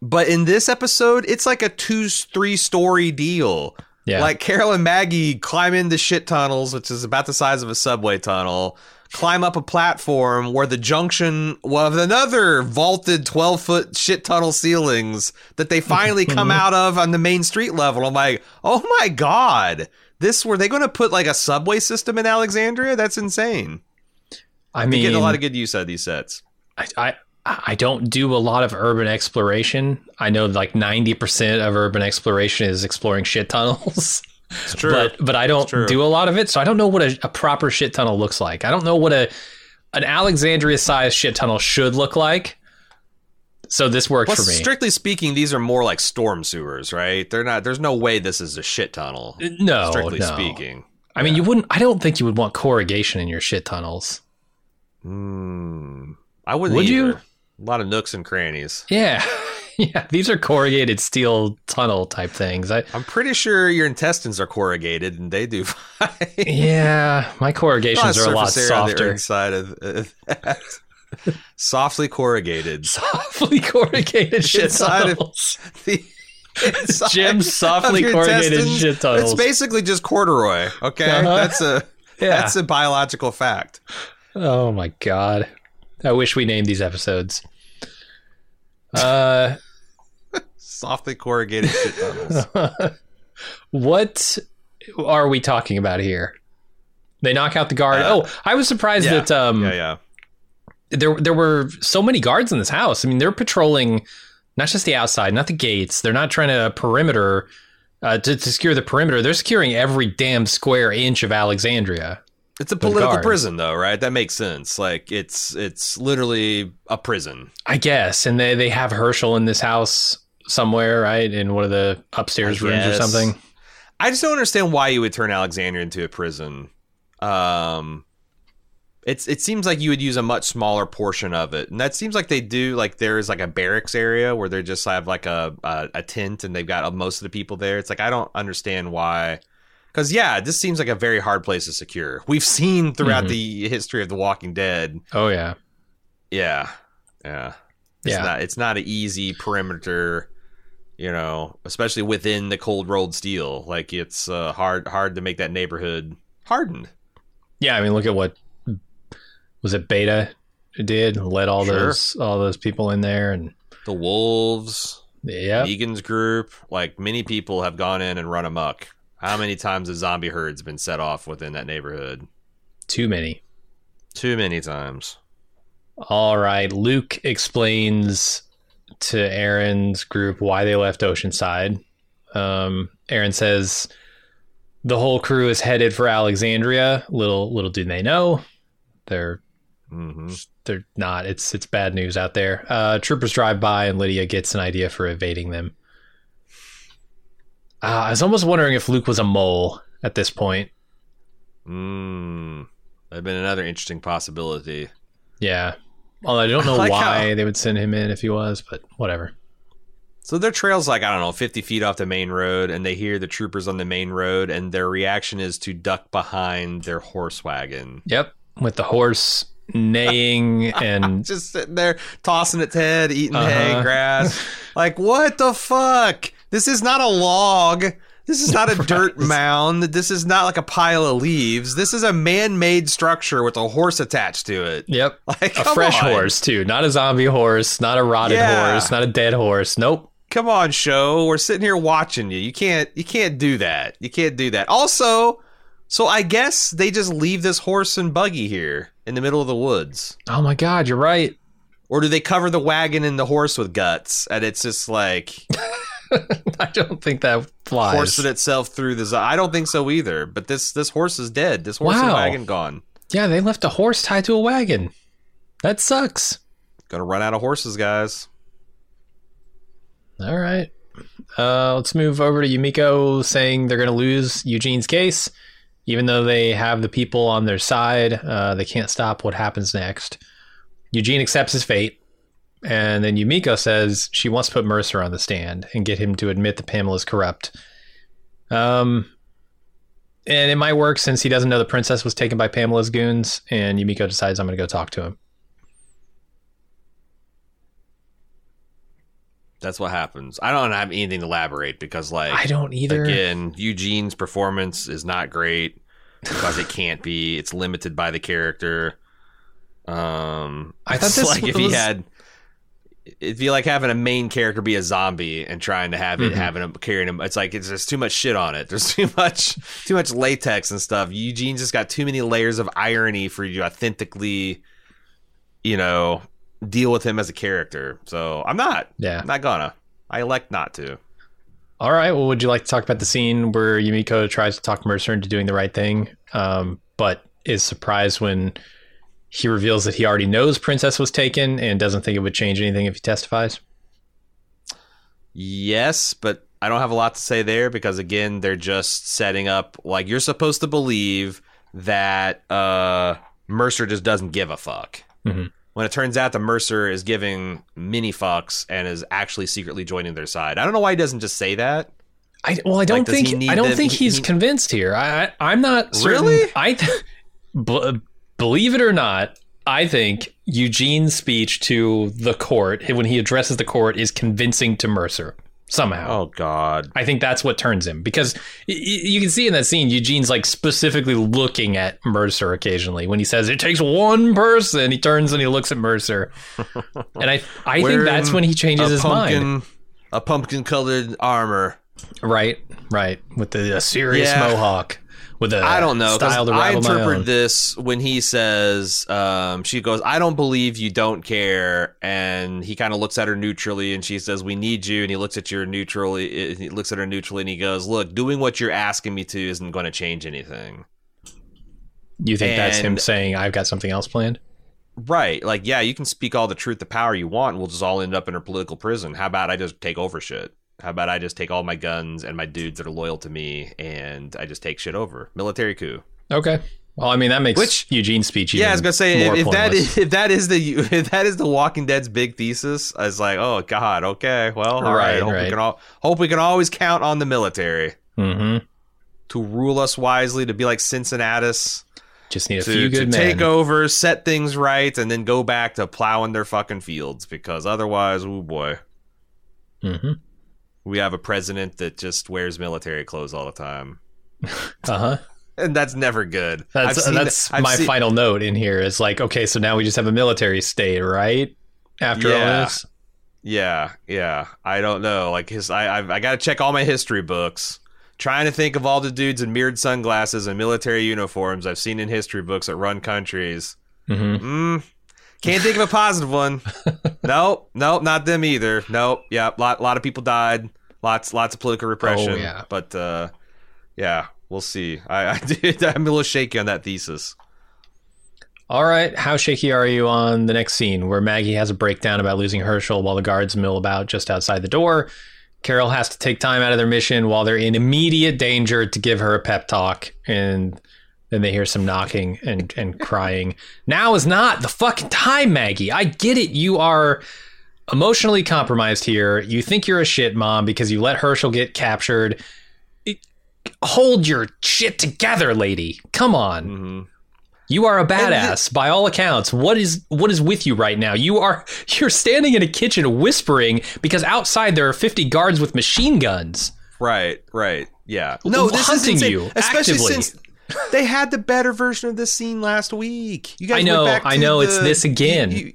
but in this episode, it's like a two three story deal. Yeah, Like Carol and Maggie climb into shit tunnels, which is about the size of a subway tunnel, climb up a platform where the junction of another vaulted 12 foot shit tunnel ceilings that they finally come *laughs* out of on the main street level. I'm like, oh my God. This were they going to put like a subway system in Alexandria? That's insane. I mean, getting a lot of good use out of these sets. I, I I don't do a lot of urban exploration. I know like ninety percent of urban exploration is exploring shit tunnels. *laughs* It's true. But but I don't do a lot of it, so I don't know what a, a proper shit tunnel looks like. I don't know what a an Alexandria sized shit tunnel should look like. So this worked Plus, for me. strictly speaking, these are more like storm sewers, right? They're not. There's no way this is a shit tunnel. no, strictly no. speaking. I mean, you wouldn't. I don't think you would want corrugation in your shit tunnels. Hmm. I wouldn't. Would either. you? A lot of nooks and crannies. Yeah, *laughs* yeah. These are corrugated steel tunnel type things. I I'm pretty sure your intestines are corrugated, and they do *laughs* fine. yeah, my corrugations are a lot surface area on the softer. inside of of that. Softly corrugated. softly corrugated *laughs* shit Inside of- tunnels. *laughs* The inside Jim's softly corrugated shit tunnels. It's basically just corduroy. Okay, Uh-huh. that's a Yeah. that's a biological fact. Oh my god. I wish we named these episodes. Uh Softly corrugated shit tunnels. *laughs* what are we talking about here? They knock out the guard. Uh, oh, I was surprised yeah. that um yeah, yeah. there there were so many guards in this house. I mean, they're patrolling not just the outside, not the gates. They're not trying to perimeter uh, to, to secure the perimeter. They're securing every damn square inch of Alexandria. It's a political prison, though, right? That makes sense. Like it's it's literally a prison, I guess. And they they have Hershel in this house somewhere, right, in one of the upstairs I rooms guess. or something. I just don't understand why you would turn Alexandria into a prison. Um, it's it seems like you would use a much smaller portion of it, and that seems like they do. Like there is like a barracks area where they just have like a a, a tent, and they've got most of the people there. It's like I don't understand why. Because yeah, this seems like a very hard place to secure. We've seen throughout Mhm. the history of The Walking Dead. Oh yeah, Yeah, yeah, it's Yeah. Not, it's not an easy perimeter, you know, especially within the cold rolled steel. Like it's uh, hard hard to make that neighborhood hardened. yeah. I mean, look at what was it Beta did? Let all Sure. those all those people in there, and The wolves, yeah, Negan's group, like many people have gone in and run amok. How many times have zombie herds been set off within that neighborhood? too many. Too many times. All right. Luke explains to Aaron's group why they left Oceanside. Um, Aaron says the whole crew is headed for Alexandria. Little little do they know, they're hmm they're not. It's it's bad news out there. Uh, troopers drive by and Lydia gets an idea for evading them. Uh, I was almost wondering if Luke was a mole at this point. Mm. That'd been another interesting possibility. Yeah. Although I don't *laughs* know I like why how- they would send him in if he was, but whatever. So their trail's like, I don't know, 50 feet off the main road, and they hear the troopers on the main road, and their reaction is to duck behind their horse wagon. Yep, with the horse neighing *laughs* and Just sitting there, tossing its head, eating hay, Uh-huh. grass. *laughs* like, what the fuck? This is not a log. This is not a dirt mound. This is not like a pile of leaves. This is a man made structure with a horse attached to it. yep, *laughs* Like, a fresh on. horse too, not a zombie horse, not a rotted Yeah. horse, not a dead horse. Nope. come on show we're sitting here watching you you can't you can't do that you can't do that also so i guess they just leave this horse and buggy here in the middle of the woods Oh my god, you're right. or do they cover the wagon and the horse with guts and it's just like *laughs* *laughs* I don't think that flies. horsing itself through the i don't think so either but this this horse is dead this horse and Wow. wagon gone Yeah, they left a horse tied to a wagon. That sucks. gonna run out of horses guys All right. Uh, let's move over to Yumiko saying they're going to lose Eugene's case. Even though they have the people on their side, uh, they can't stop what happens next. Eugene accepts his fate. And then Yumiko says she wants to put Mercer on the stand and get him to admit that Pamela's corrupt. Um, and it might work since he doesn't know the princess was taken by Pamela's goons. And Yumiko decides I'm going to go talk to him. that's what happens i don't have anything to elaborate because like I don't either. Again, Eugene's performance is not great because it can't be. It's limited by the character. Um, I thought this like if he had, it'd be like having a main character be a zombie and trying to have it Mhm. having him carrying him. It's like it's there's too much shit on it. *laughs* There's too much too much latex and stuff. Eugene's just got too many layers of irony for you to authentically, you know, deal with him as a character. So I'm not. Yeah. I'm not gonna. I elect not to. All right. Well, would you like to talk about the scene where Yumiko tries to talk Mercer into doing the right thing, um, but is surprised when he reveals that he already knows Princess was taken and doesn't think it would change anything if he testifies? Yes, but I don't have a lot to say there because again, they're just setting up like you're supposed to believe that uh, Mercer just doesn't give a fuck. Mhm. When it turns out that Mercer is giving many fucks and is actually secretly joining their side. I don't know why he doesn't just say that. I well, I don't he think I don't them- think he's he- convinced here. I, I I'm not certain. Really? I *laughs* th- believe it or not. I think Eugene's speech to the court when he addresses the court is convincing to Mercer somehow. Oh God. I think that's what turns him because you can see in that scene Eugene's like specifically looking at Mercer occasionally when he says it takes one person. He turns and he looks at Mercer, *laughs* and I I think that's when he changes his pumpkin, mind. a pumpkin colored armor. Right, right, with the a serious Yeah. mohawk. With a I don't know. style to I interpret this when he says, um, she goes, I don't believe you don't care. And he kind of looks at her neutrally and she says, We need you. And he looks at her neutrally. He looks at her neutrally and he goes, Look, doing what you're asking me to isn't going to change anything. You think that's him saying I've got something else planned? Right. Like, yeah, you can speak all the truth, the power you want. And we'll just all end up in a political prison. How about I just take over shit? How about I just take all my guns and my dudes that are loyal to me and I just take shit over? Military coup. Okay. Well, I mean that makes Which- Eugene's speech. Yeah, I was gonna say if, if that if that is the *laughs* if that is the Walking Dead's big thesis, I was like, oh god, okay, well, all right, Right, hope right. we can all hope we can always count on the military Mhm. to rule us wisely, to be like Cincinnatus, just need a to, few to good men. take over, set things right, and then go back to plowing their fucking fields because otherwise, oh boy, Mhm. We have a president that just wears military clothes all the time, *laughs* Uh huh. and that's never good. That's seen- that's I've my seen- final note in here. Is like, okay, so now we just have a military state, right? After all Yeah. this, Yeah, yeah. I don't know. Like his, I, I've, I got to check all my history books. Trying to think of all the dudes in mirrored sunglasses and military uniforms I've seen in history books that run countries. Mhm. Mm, can't think of a positive one. *laughs* nope, nope, not them either. Nope. Yeah, lot, lot of people died. Lots, lots of political repression. Oh, yeah. But uh, yeah, we'll see. I, I *laughs* did. I'm a little shaky on that thesis. All right, how shaky are you on the next scene where Maggie has a breakdown about losing Hershel while the guards mill about just outside the door? Carol has to take time out of their mission while they're in immediate danger to give her a pep talk, and then they hear some knocking and, and crying. Now is not the fucking time, Maggie. I get it. You are emotionally compromised here. You think you're a shit mom because you let Hershel get captured. It- hold your shit together, lady. Come on. hmm You are a badass by all accounts. What is what is with you right now? You are *laughs* you're standing in a kitchen whispering because outside there are 50 guards with machine guns. Right, right. Yeah. No, this is hunting insane. you, especially actively. since they had the better version of this scene last week. You guys I know, went back I know, it's this again. You, you-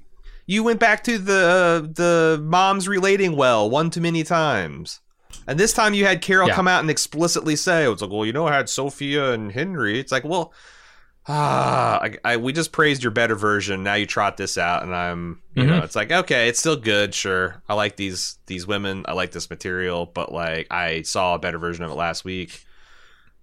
you went back to the the moms relating well one too many times. And this time you had Carol Yeah. come out and explicitly say, "It's like, well, you know, I had Sophia and Henry." It's like, well, ah, I, I, we just praised your better version. Now you trot this out, and I'm, you know, Mhm. it's like, okay, it's still good. Sure, I like these these women. I like this material, but like, I saw a better version of it last week.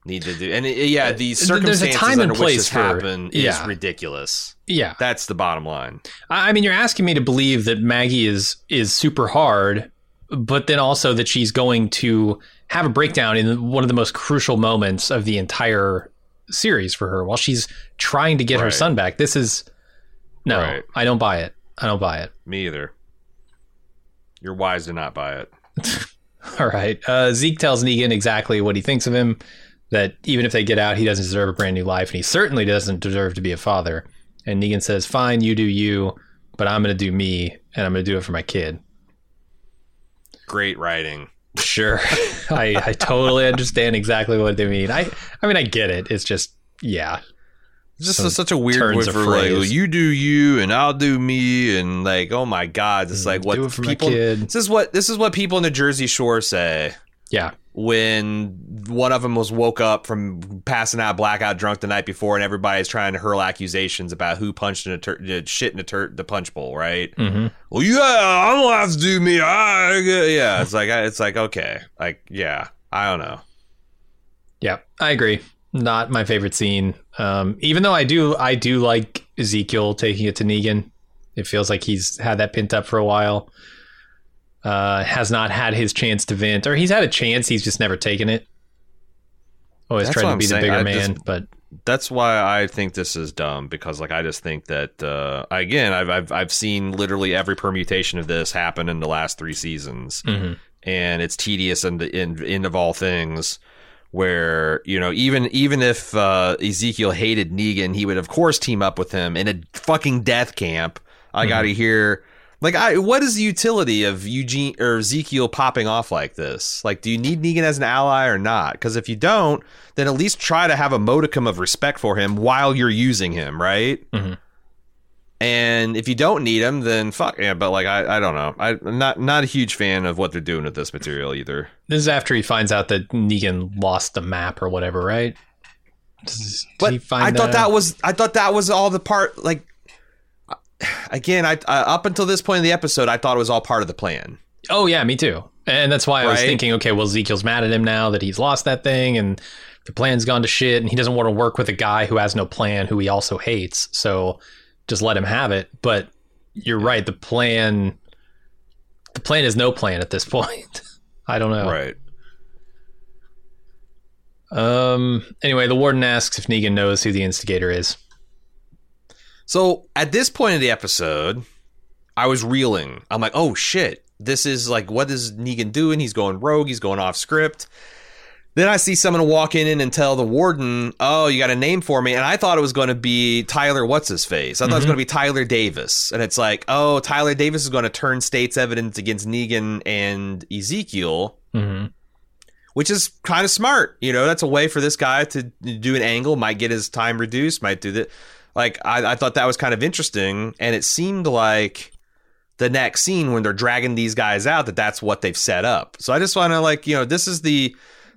Need to do, and it, yeah, the There's a circumstances time and under which this for- happened yeah. is ridiculous. Yeah. That's the bottom line. I mean you're asking me to believe that Maggie is is super hard, but then also that she's going to have a breakdown in one of the most crucial moments of the entire series for her while she's trying to get her son back. This is no, Right. I don't buy it. I don't buy it. Me either. You're wise to not buy it. *laughs* All right. Uh, Zeke tells Negan exactly what he thinks of him. That even if they get out, he doesn't deserve a brand new life, and he certainly doesn't deserve to be a father. And Negan says, "Fine, you do you, but I'm going to do me, and I'm going to do it for my kid." Great writing. Sure, *laughs* I, I totally understand exactly what they mean. I I mean I get it. It's just yeah, It's just Some such a weird turns word of for like, phrase. well, you do you and I'll do me and like, oh my god, it's like what Mm, do it for my people. kid. This is what this is what people in the Jersey Shore say yeah. When one of them was woke up from passing out blackout drunk the night before, and everybody's trying to hurl accusations about who punched in a tur- shit in a tur- the punch bowl, right? hmm Well, yeah, I'm gonna have to do me. I, yeah, it's like it's like okay, like yeah, I don't know. Yeah, I agree. Not my favorite scene. Um, even though I do, I do like Ezekiel taking it to Negan. It feels like he's had that pent up for a while. Uh, has not had his chance to vent, or he's had a chance. He's just never taken it. Always That's what to I'm be the bigger I man, just- but that's why I think this is dumb because like I just think that uh, again I've, I've I've seen literally every permutation of this happen in the last three seasons mhm. and it's tedious and the end, end of all things where you know even even if uh, Ezekiel hated Negan he would of course team up with him in a fucking death camp I got to hear like I what is the utility of Eugene or Ezekiel popping off like this like do you need Negan as an ally or not because if you don't then at least try to have a modicum of respect for him while you're using him right Mhm. and if you don't need him then fuck yeah but like I, I don't know I, I'm not not a huge fan of what they're doing with this material either this is after he finds out that Negan lost the map or whatever, right? Does- But he find I thought the- that was I thought that was all the part. Like again, I uh, up until this point in the episode, I thought it was all part of the plan. Oh yeah, me too. And that's why I was Right? thinking, okay, well Ezekiel's mad at him now that he's lost that thing and the plan's gone to shit and he doesn't want to work with a guy who has no plan who he also hates. So just let him have it. But you're right, the plan the plan is no plan at this *laughs* point. I don't know. Right. Um anyway, the warden asks if Negan knows who the instigator is. So at this point in the episode, I was reeling. I'm like, oh shit, this is like, what is Negan doing? He's going rogue. He's going off script. Then I see someone walk in and tell the warden, "Oh, you got a name for me," and I thought it was going to be Tyler. What's his face? I thought it was going to be Tyler Davis, and it's like, oh, Tyler Davis is going to turn state's evidence against Negan and Ezekiel, hmm which is kind of smart. You know, that's a way for this guy to do an angle, might get his time reduced, might do that. Like, I, I thought that was kind of interesting. And it seemed like the next scene when they're dragging these guys out, that that's what they've set up. So I just want to, like, you know, this is the.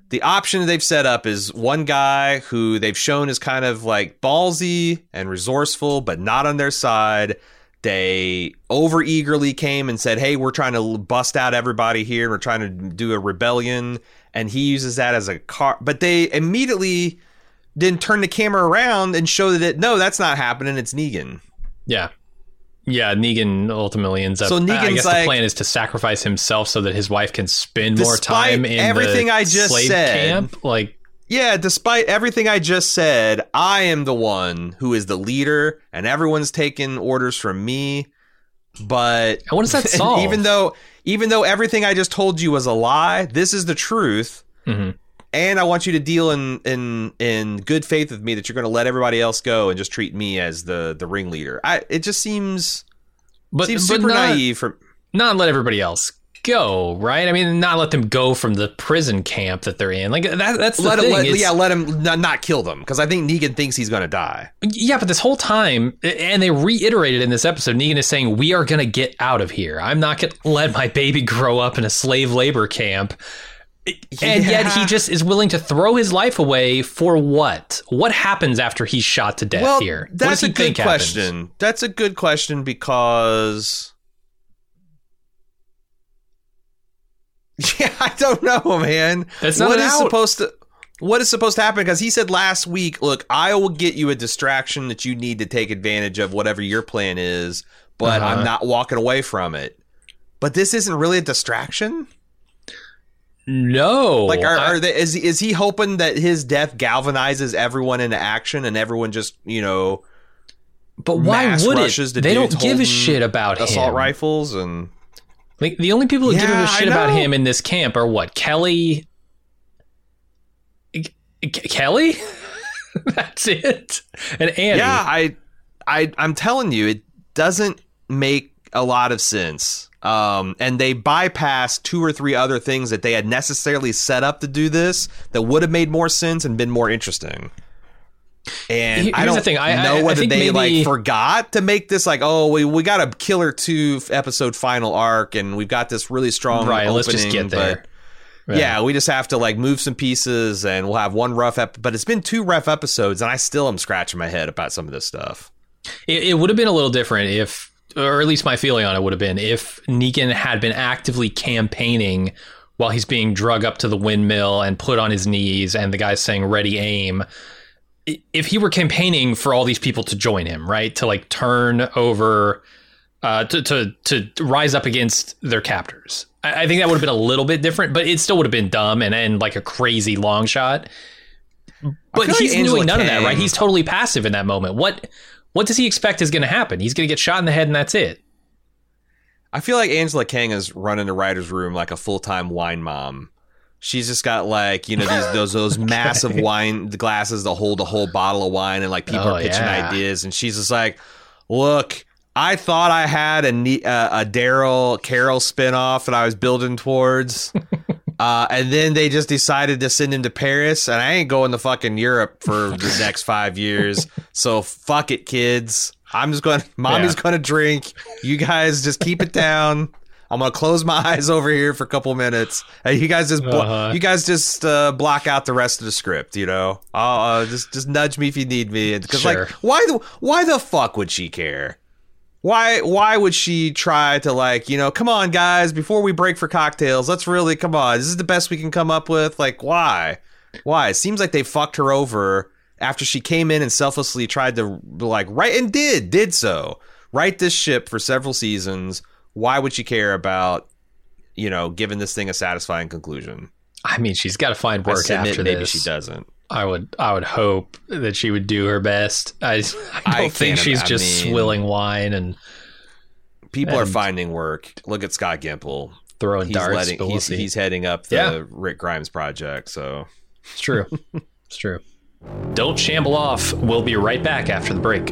The option they've set up is one guy who they've shown is kind of like ballsy and resourceful, but not on their side. They over eagerly came and said, Hey, we're trying to bust out everybody here. We're trying to do a rebellion and he uses that as a car. But they immediately didn't turn the camera around and show that it, no, that's not happening. It's Negan. Yeah. Yeah, Negan ultimately ends up. So I Negan's guess like- the plan is to sacrifice himself so that his wife can spend more time in everything the I just slave said- camp. Like, Yeah, despite everything I just said, I am the one who is the leader, and everyone's taking orders from me. But what does that *laughs* solve? even though even though everything I just told you was a lie, this is the truth. Mhm. And I want you to deal in in in good faith with me that you're going to let everybody else go and just treat me as the the ringleader. I it just seems but, seems but super not, naive from not let everybody else go, right? I mean, not let them go from the prison camp that they're in. Like that, that's the let thing. let, yeah let him not, not kill them because I think Negan thinks he's going to die. Yeah, but this whole time, and they reiterated in this episode, Negan is saying, We are going to get out of here. I'm not going to let my baby *laughs* grow up in a slave labor camp. And yet he just is willing to throw his life away for what? What happens after he's shot to death well, here? what that's a good think happens? question. That's a good question because. *laughs* Yeah, I don't know, man. That's not what is out. supposed to what is supposed to happen because he said last week look i will get you a distraction that you need to take advantage of whatever your plan is but Uh-huh. i'm not walking away from it but this isn't really a distraction No. like are, are they, is, is he hoping that his death galvanizes everyone into action and everyone just you know but why would it? They don't give a shit about assault him. rifles and Like the only people who give a shit about him in this camp are what? Kelly. Kelly. *laughs* That's it. And Annie. Yeah, I, I, I'm telling you, it doesn't make a lot of sense. Um, and they bypassed two or three other things that they had necessarily set up to do this that would have made more sense and been more interesting. And Here- I don't the thing, I- know I- I whether think they maybe- like forgot to make this like, oh, we, we got a killer two episode final arc, and we've got this really strong right. Let's just get there. but- yeah, we just have to like move some pieces and we'll have one rough ep- but it's been two rough episodes and I still am scratching my head about some of this stuff. It, it would have been a little different if, or at least my feeling on it would have been if Negan had been actively campaigning while he's being drug up to the windmill and put on his knees, and the guy's saying "ready, aim." If he were campaigning for all these people to join him, right, to like turn over, uh, to to to rise up against their captors, I, I think that would have been a little bit different, but it still would have been dumb and and like a crazy long shot. But like he's Angela doing none of that, right? He's totally passive in that moment. What what does he expect is going to happen? He's going to get shot in the head, and that's it. I feel like Angela Kang is running the writer's room like a full time wine mom. She's just got like you know these those those *laughs* massive wine glasses that hold a whole bottle of wine and like people Oh, are pitching yeah. ideas and she's just like, look, I thought I had a ne- uh, a Daryl Carol spinoff that I was building towards. *laughs* Uh, and then they just decided to send him to Paris, and I ain't going to fucking Europe for *laughs* the next five years. So fuck it, kids. I'm just going. to Mommy's Yeah. going to drink. You guys just keep it down. I'm gonna close my *laughs* eyes over here for a couple minutes. And you guys just blo- Uh-huh. you guys just uh, block out the rest of the script. You know, uh, just just nudge me if you need me. Because Sure. like, why the why the fuck would she care? Why why would she try to like you know? Come on, guys, before we break for cocktails, let's really come on. This is the best we can come up with. Like, why? Why? It seems like they fucked her over after she came in and selflessly tried to like right and did did so right this ship for several seasons. Why would she care about you know giving this thing a satisfying conclusion? I mean, she's got to find work after maybe this. she doesn't. I would I would hope that she would do her best. I, I don't *laughs* I think she's just swilling wine and People are finding work. Look at Scott Gimple. throwing He's darts. letting he's, he's heading up the Yeah. Rick Grimes project. So It's true. *laughs* it's true. Don't shamble off. We'll be right back after the break.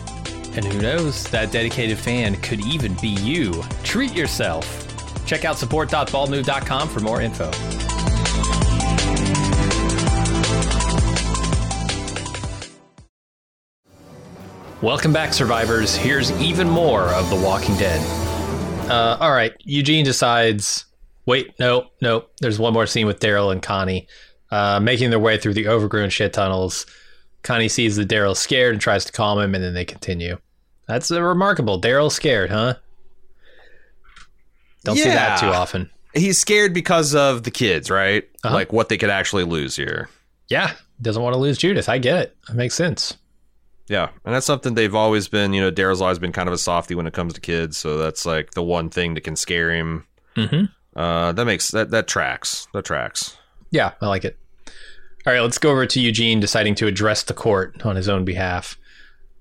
And who knows, that dedicated fan could even be you. Treat yourself. Check out support.baldmove.com for more info. Welcome back, survivors. Here's even more of The Walking Dead. Uh, all right, Eugene decides. Wait, no, no. There's one more scene with Daryl and Connie uh, making their way through the overgrown shit tunnels. Connie sees that Daryl's scared and tries to calm him, and then they continue. That's remarkable. Daryl's scared, huh? Don't see that too often. he's scared because of the kids, right? Uh-huh. Like what they could actually lose here. Yeah, doesn't want to lose Judith. I get it. That makes sense. Yeah, and that's something they've always been. You know, Daryl's always been kind of a softy when it comes to kids, so that's like the one thing that can scare him. Mm-hmm. Uh, that makes that that tracks. That tracks. Yeah, I like it. All right, let's go over to Eugene deciding to address the court on his own behalf.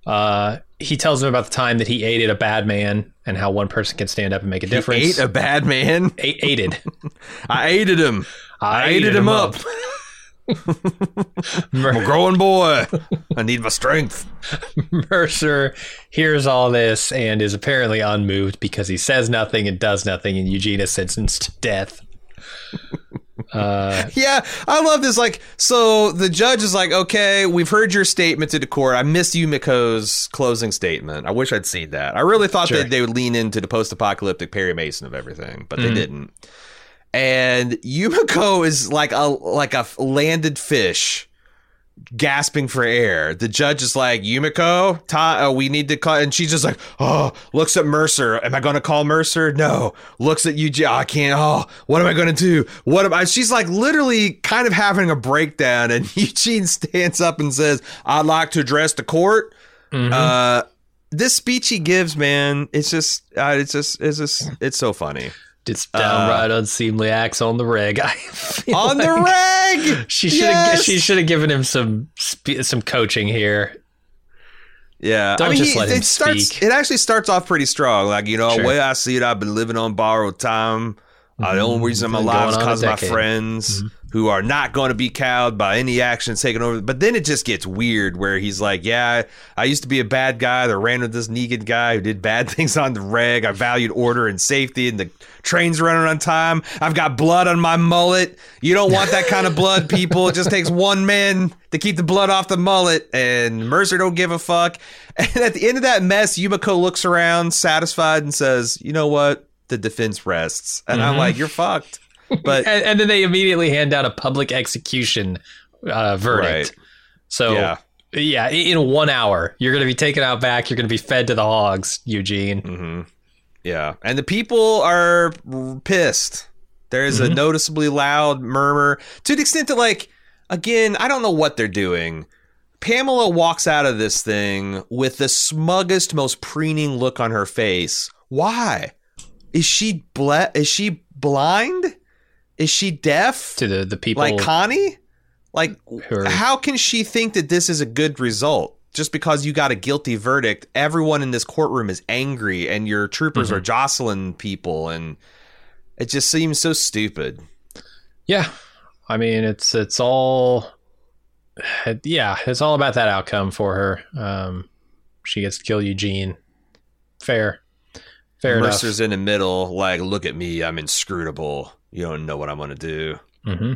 Uh, he tells them about the time that he aided a bad man and how one person can stand up and make a difference. He ate a bad man. A- aided. *laughs* I aided him. I, ate aided him up. *laughs* *laughs* I'm a growing boy. I need my strength. Mercer hears all this and is apparently unmoved because he says nothing and does nothing, and Eugene is sentenced to death. Uh, *laughs* Yeah, I love this. Like, so the judge is like, "Okay, we've heard your statement to the court. I miss you, Yumiko's closing statement. I wish I'd seen that. I really thought Sure. that they would lean into the post-apocalyptic Perry Mason of everything, but they Mhm. didn't." and Yumiko is like a like a landed fish gasping for air. The judge is like, Yumiko, ta- uh, we need to call. And she's just like, oh, looks at Mercer. Am I going to call Mercer? No. Looks at Eugene. Oh, I can't. Oh, what am I going to do? What am I? She's like literally kind of having a breakdown. And *laughs* Eugene stands up and says, I'd like to address the court. Mhm. Uh, this speech he gives, man, it's just, uh, it's just, it's just, it's so funny. It's downright unseemly acts on the reg. *laughs* On the like reg, She should have. Yes! She should have given him some some coaching here. Yeah, Don't I mean, just he- let him it starts. speak. It actually starts off pretty strong. Like you know, Sure. the way I see it, I've been living on borrowed time. Uh, the only reason I'm alive is because of my friends who are not going to be cowed by any actions taken over. But then it just gets weird where he's like, "Yeah, I used to be a bad guy that ran with this Negan guy who did bad *laughs* things on the reg. I valued order and safety, and the trains running on time. I've got blood on my mullet. You don't want that kind of blood, people. It just takes one man to keep the blood off the mullet, and Mercer don't give a fuck. *laughs* And at the end of that mess, Yumiko looks around, satisfied, and says, "You know what? The defense rests." And I'm Mhm. like, "You're fucked." But And, and then they immediately hand down a public execution uh, verdict. Right. So Yeah. yeah. in one hour, you're going to be taken out back. You're going to be fed to the hogs, Eugene. hmm Yeah, and the people are pissed. There is a Mhm. noticeably loud murmur to the extent that, like, again, I don't know what they're doing. Pamela walks out of this thing with the smuggest, most preening look on her face. Why? Is she ble- Is she blind? Is she deaf? To the the people like Connie? Like, are how can she think that this is a good result? Just because you got a guilty verdict, everyone in this courtroom is angry, and your troopers Mhm. are jostling people, and it just seems so stupid. Yeah, I mean it's it's all yeah, it's all about that outcome for her. Um, she gets to kill Eugene. Fair, fair Mercer's in the middle, like, look at me, I'm inscrutable. You don't know what I'm gonna do. enough. hmm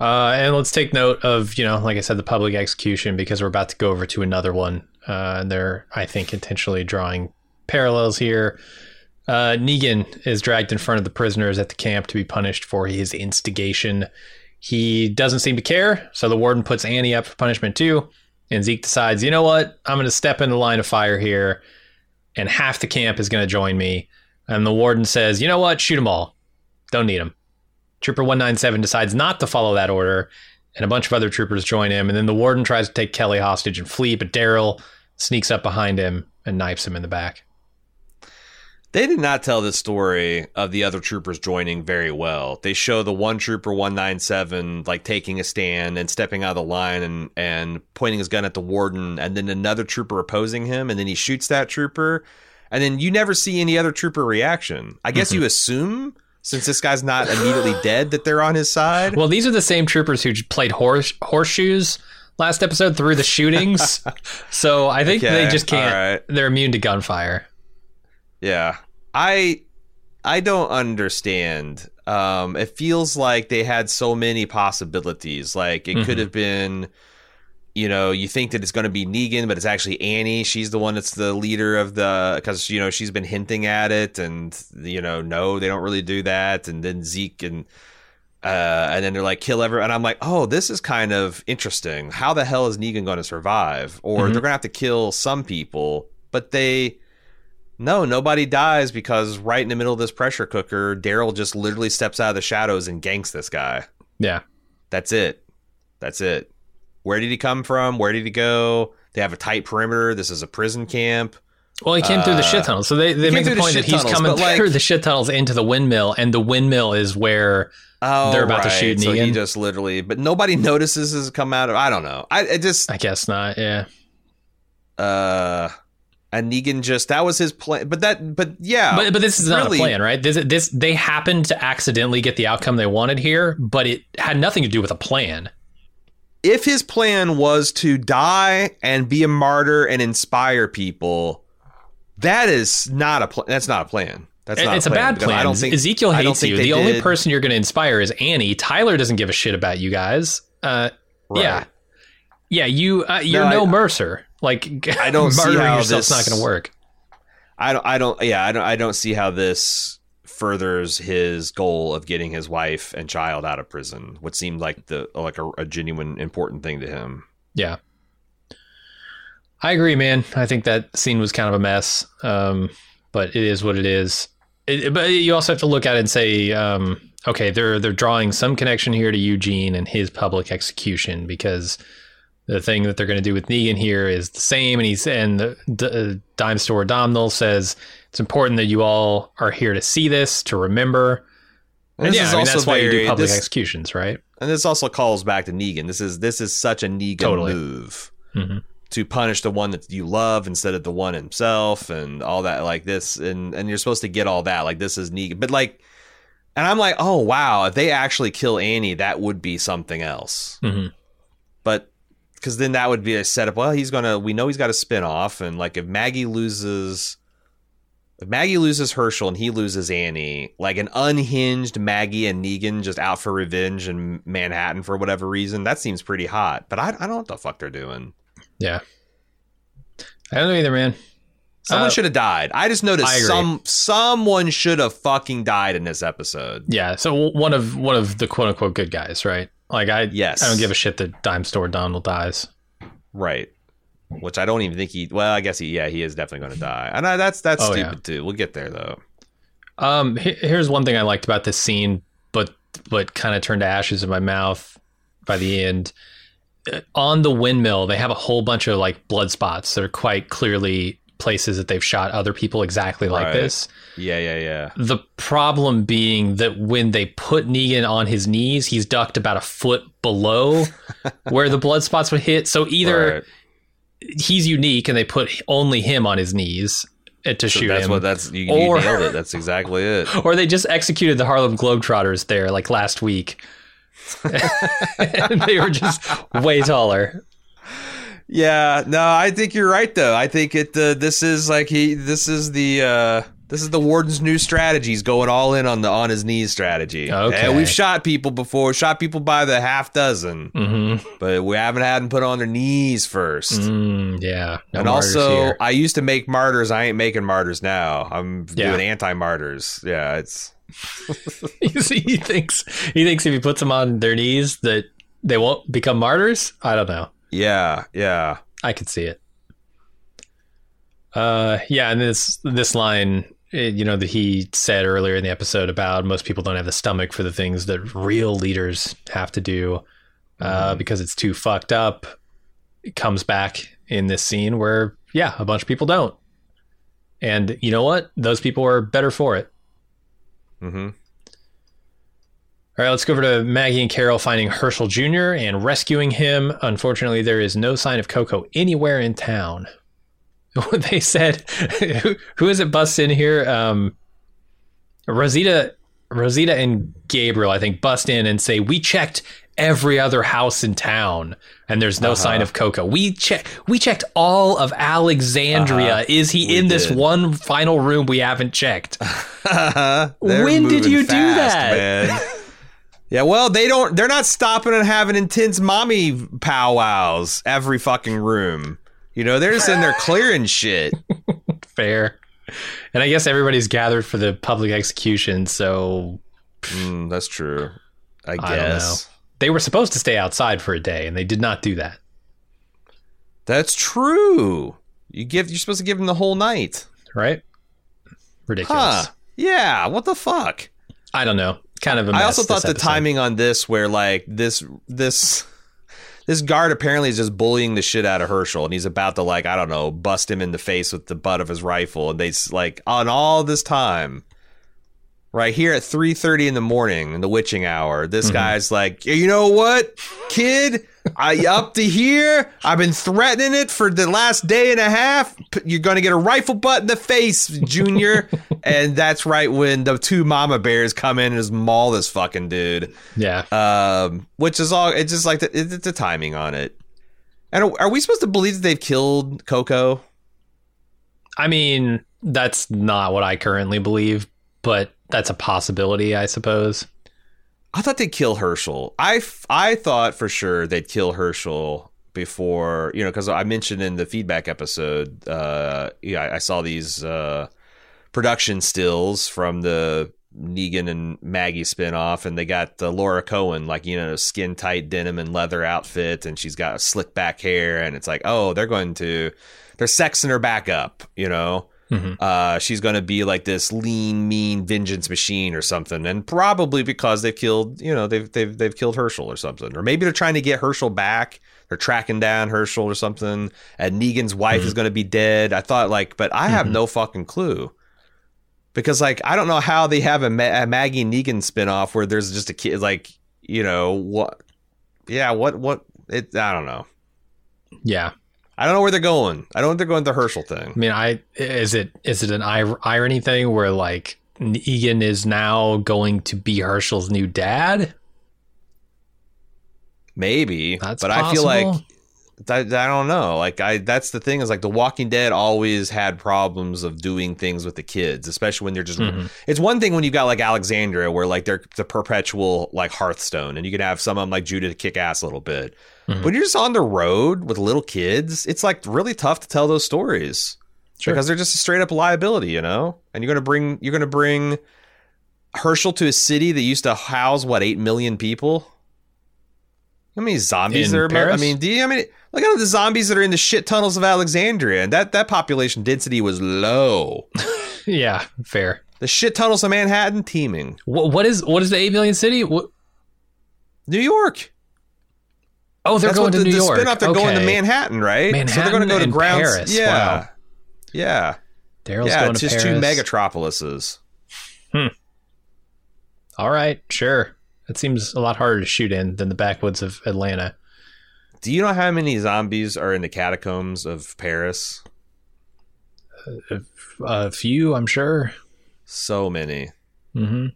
Uh, and let's take note of you know, like I said, the public execution because we're about to go over to another one. Uh, and they're I think intentionally drawing parallels here. Uh, Negan is dragged in front of the prisoners at the camp to be punished for his instigation. He doesn't seem to care, so the warden puts Annie up for punishment too. And Zeke decides, you know what? I'm going to step in the line of fire here, and half the camp is going to join me. And the warden says, you know what? Shoot them all. Don't need them. Trooper 197 decides not to follow that order, and a bunch of other troopers join him. And then the warden tries to take Kelly hostage and flee, but Daryl sneaks up behind him and knifes him in the back. They did not tell the story of the other troopers joining very well. They show the one trooper 197 like taking a stand and stepping out of the line and and pointing his gun at the warden and then another trooper opposing him and then he shoots that trooper and then you never see any other trooper reaction. I guess you assume since this guy's not immediately *gasps* dead that they're on his side. Well, these are the same troopers who played horse horseshoes last episode through the shootings. *laughs* so I think Okay, they just can't. right. They're immune to gunfire. Yeah. I I don't understand. Um it feels like they had so many possibilities. Like it could Mhm. have been you know, you think that it's going to be Negan, but it's actually Annie. She's the one that's the leader of the because you know she's been hinting at it, and you know, no, they don't really do that. And then Zeke and uh, and then they're like kill everyone. And I'm like, oh, this is kind of interesting. How the hell is Negan going to survive? Or Mhm. they're going to have to kill some people, but they no, nobody dies because right in the middle of this pressure cooker, Daryl just literally steps out of the shadows and ganks this guy. Yeah. That's it. That's it. Where did he come from? Where did he go? They have a tight perimeter. This is a prison camp. Well, he came through the Uh, shit tunnels. So they, they make the through the point that he's tunnels, coming but, like- through the shit tunnels into the windmill, and the windmill is where Oh, They're about to right. shoot So he Negan. just literally, but nobody *laughs* notices this come out of. I don't know. I it just I guess not. Yeah. uh, and Negan just that was his plan. But that, but yeah, But but this is not really- a plan, right? This this they happened to accidentally get the outcome they wanted here, but it had nothing to do with a plan. If his plan was to die and be a martyr and inspire people, that is not a plan. That's not a plan. That's not it's a, plan, bad plan. I don't think Ezekiel hates you. The only person you're going to inspire is Annie. Tyler doesn't give a shit about you guys. Uh, Right. Yeah, yeah. You uh, you're No, no, I- Mercer. Like *laughs* I don't see how yourself's this- not going to work. I don't. I don't. Yeah, I don't. I don't see how this furthers his goal of getting his wife and child out of prison, which seemed like the like a, a genuine important thing to him. Yeah. I agree, man. I think that scene was kind of a mess, um, but it is what it is. It, but you also have to look at it and say, um, okay, they're they're drawing some connection here to Eugene and his public execution because the thing that they're going to do with Negan here is the same, and he's and the, the dime store Domhnall says it's important that you all are here to see this to remember. And, this yeah, is I mean, also that's why you do public this- executions, right? And this also calls back to Negan. This is this is such a Negan Totally. move Mhm. to punish the one that you love instead of the one himself and all that like this and and you're supposed to get all that like this is Negan. But like and I'm like, "Oh wow, if they actually kill Annie, that would be something else." Mhm. But cuz then that would be a setup, well, he's going to we know he's got a spin-off and like if Maggie loses if Maggie loses Hershel and he loses Annie, like an unhinged Maggie and Negan just out for revenge in Manhattan for whatever reason, that seems pretty hot. But I, I don't know what the fuck they're doing. Yeah. I don't know either, man. Someone Uh, should have died. I just noticed I some someone should have fucking died in this episode. Yeah, so one of one of the quote unquote good guys, right? Like I, Yes. I don't give a shit that Dime Store Domhnall dies. Right. Which I don't even think he. Well, I guess he. Yeah, he is definitely going to die, and I, that's that's Oh, stupid yeah. too. We'll get there though. Um, here's one thing I liked about this scene, but but kind of turned to ashes in my mouth by the end. Uh, On the windmill, they have a whole bunch of like blood spots that are quite clearly places that they've shot other people exactly like Right. this. Yeah, yeah, yeah. The problem being that when they put Negan on his knees, he's ducked about a foot below *laughs* where the blood spots would hit. So either Right. He's unique and they put only him on his knees to So shoot that's him. what that's you, you Or- nailed it. *laughs* That's exactly it. or they just executed the Harlem Globetrotters there like last week. and *laughs* *laughs* they were just way taller. Yeah, no, I think you're right though. I think it. Uh, this is like he. This is the. Uh, this is the warden's new strategy. He's going all in on the on his knees strategy. Okay. And we've shot people before. Shot people by the half dozen, Mm-hmm. but we haven't had them put on their knees first. Mm, yeah. No and also, here. I used to make martyrs. I ain't making martyrs now. I'm Yeah. doing anti martyrs. Yeah, it's *laughs* You see, he thinks he thinks if he puts them on their knees that they won't become martyrs. I don't know. yeah, yeah. I could see it. Uh, yeah, and this this line, you know, that he said earlier in the episode about most people don't have the stomach for the things that real leaders have to do uh, because it's too fucked up. It comes back in this scene where, yeah, a bunch of people don't, and you know what? Those people are better for it. hmm All right, let's go over to Maggie and Carol finding Hershel Jr. and rescuing him. Unfortunately, there is no sign of Coco anywhere in town. *laughs* they said, who, who is it bust in here? Um, Rosita, Rosita and Gabriel, I think, bust in and say, "We checked every other house in town, and there's no Uh-huh. sign of Coco. We check, we checked all of Alexandria. Uh-huh. Is he We in this one final room we haven't checked?" *laughs* When did you do that? man. *laughs* yeah, well, they don't. They're not stopping and having intense mommy powwows every fucking room. You know, they're just in there clearing shit. *laughs* fair. And I guess everybody's gathered for the public execution, so Mm, that's true. I I guess they were supposed to stay outside for a day, and they did not do that. that's true. You give. You're supposed to give them the whole night. Right? Ridiculous. Huh? Yeah. What the fuck? I don't know. Kind of a I mess I also thought the episode. timing on this, where like this this this guard apparently is just bullying the shit out of Hershel, and he's about to like I don't know bust him in the face with the butt of his rifle, and they like on all this time, right here at three thirty in the morning in the witching hour, this Mm-hmm. guy's like, you know what, kid. I up to here. I've been threatening it for the last day and a half. You're gonna get a rifle butt in the face, Junior. *laughs* and that's right when the two mama bears come in and just maul this fucking dude. Yeah. Um, which is all. It's just like the, it's the timing on it. And are, are we supposed to believe that they've killed Coco? I mean, that's not what I currently believe, but that's a possibility, I suppose. I thought they'd kill Hershel. I, I thought for sure they'd kill Hershel before, you know, because I mentioned in the feedback episode, uh, yeah, I, I saw these uh, production stills from the Negan and Maggie spinoff, and they got uh, Lauren Cohan, like you know, skin tight denim and leather outfit, and she's got slick back hair, and it's like, oh, they're going to, they're sexing her back up, you know. Mhm. Uh, she's going to be like this lean, mean vengeance machine or something, and probably because they've killed, you know, they've they've they've killed Hershel or something, or maybe they're trying to get Hershel back. They're tracking down Hershel or something, and Negan's wife is going to be dead. I thought like, but I have Mhm. no fucking clue because like I don't know how they have a, Ma- a Maggie Negan spinoff where there's just a kid like you know what yeah what what it I don't know Yeah. I don't know where they're going I don't know if they're going the Hershel thing. I mean, I is it is it an ir- irony thing where like Negan is now going to be Hershel's new dad? maybe That's but I feel like possible. I, I don't know like I that's the thing is like The Walking Dead always had problems of doing things with the kids especially when they're just Mhm. it's one thing when you've got like Alexandria where like they're the perpetual like Hearthstone and you can have some of them like Judith to kick ass a little bit Mhm. when you're just on the road with little kids it's like really tough to tell those stories Sure. because they're just a straight up liability you know and you're gonna bring you're gonna bring Hershel to a city that used to house what eight million people how many zombies In are? I mean, do you? I mean, look at all the zombies that are in the shit tunnels of Alexandria, and that that population density was low. *laughs* yeah, fair. The shit tunnels of Manhattan teeming. What, what is what is the eight million city? What, New York. oh, they're That's going to the, New the York. spin-off, they're going to Manhattan, right? so they're going to go to ground. Paris. Yeah. Wow. Yeah. Daryl's yeah, going it's to just Paris. two megatropolises. Hmm. All right, sure. That seems a lot harder to shoot in than the backwoods of Atlanta. Do you know how many zombies are in the catacombs of Paris? A few, I'm sure. So many. Mm-hmm.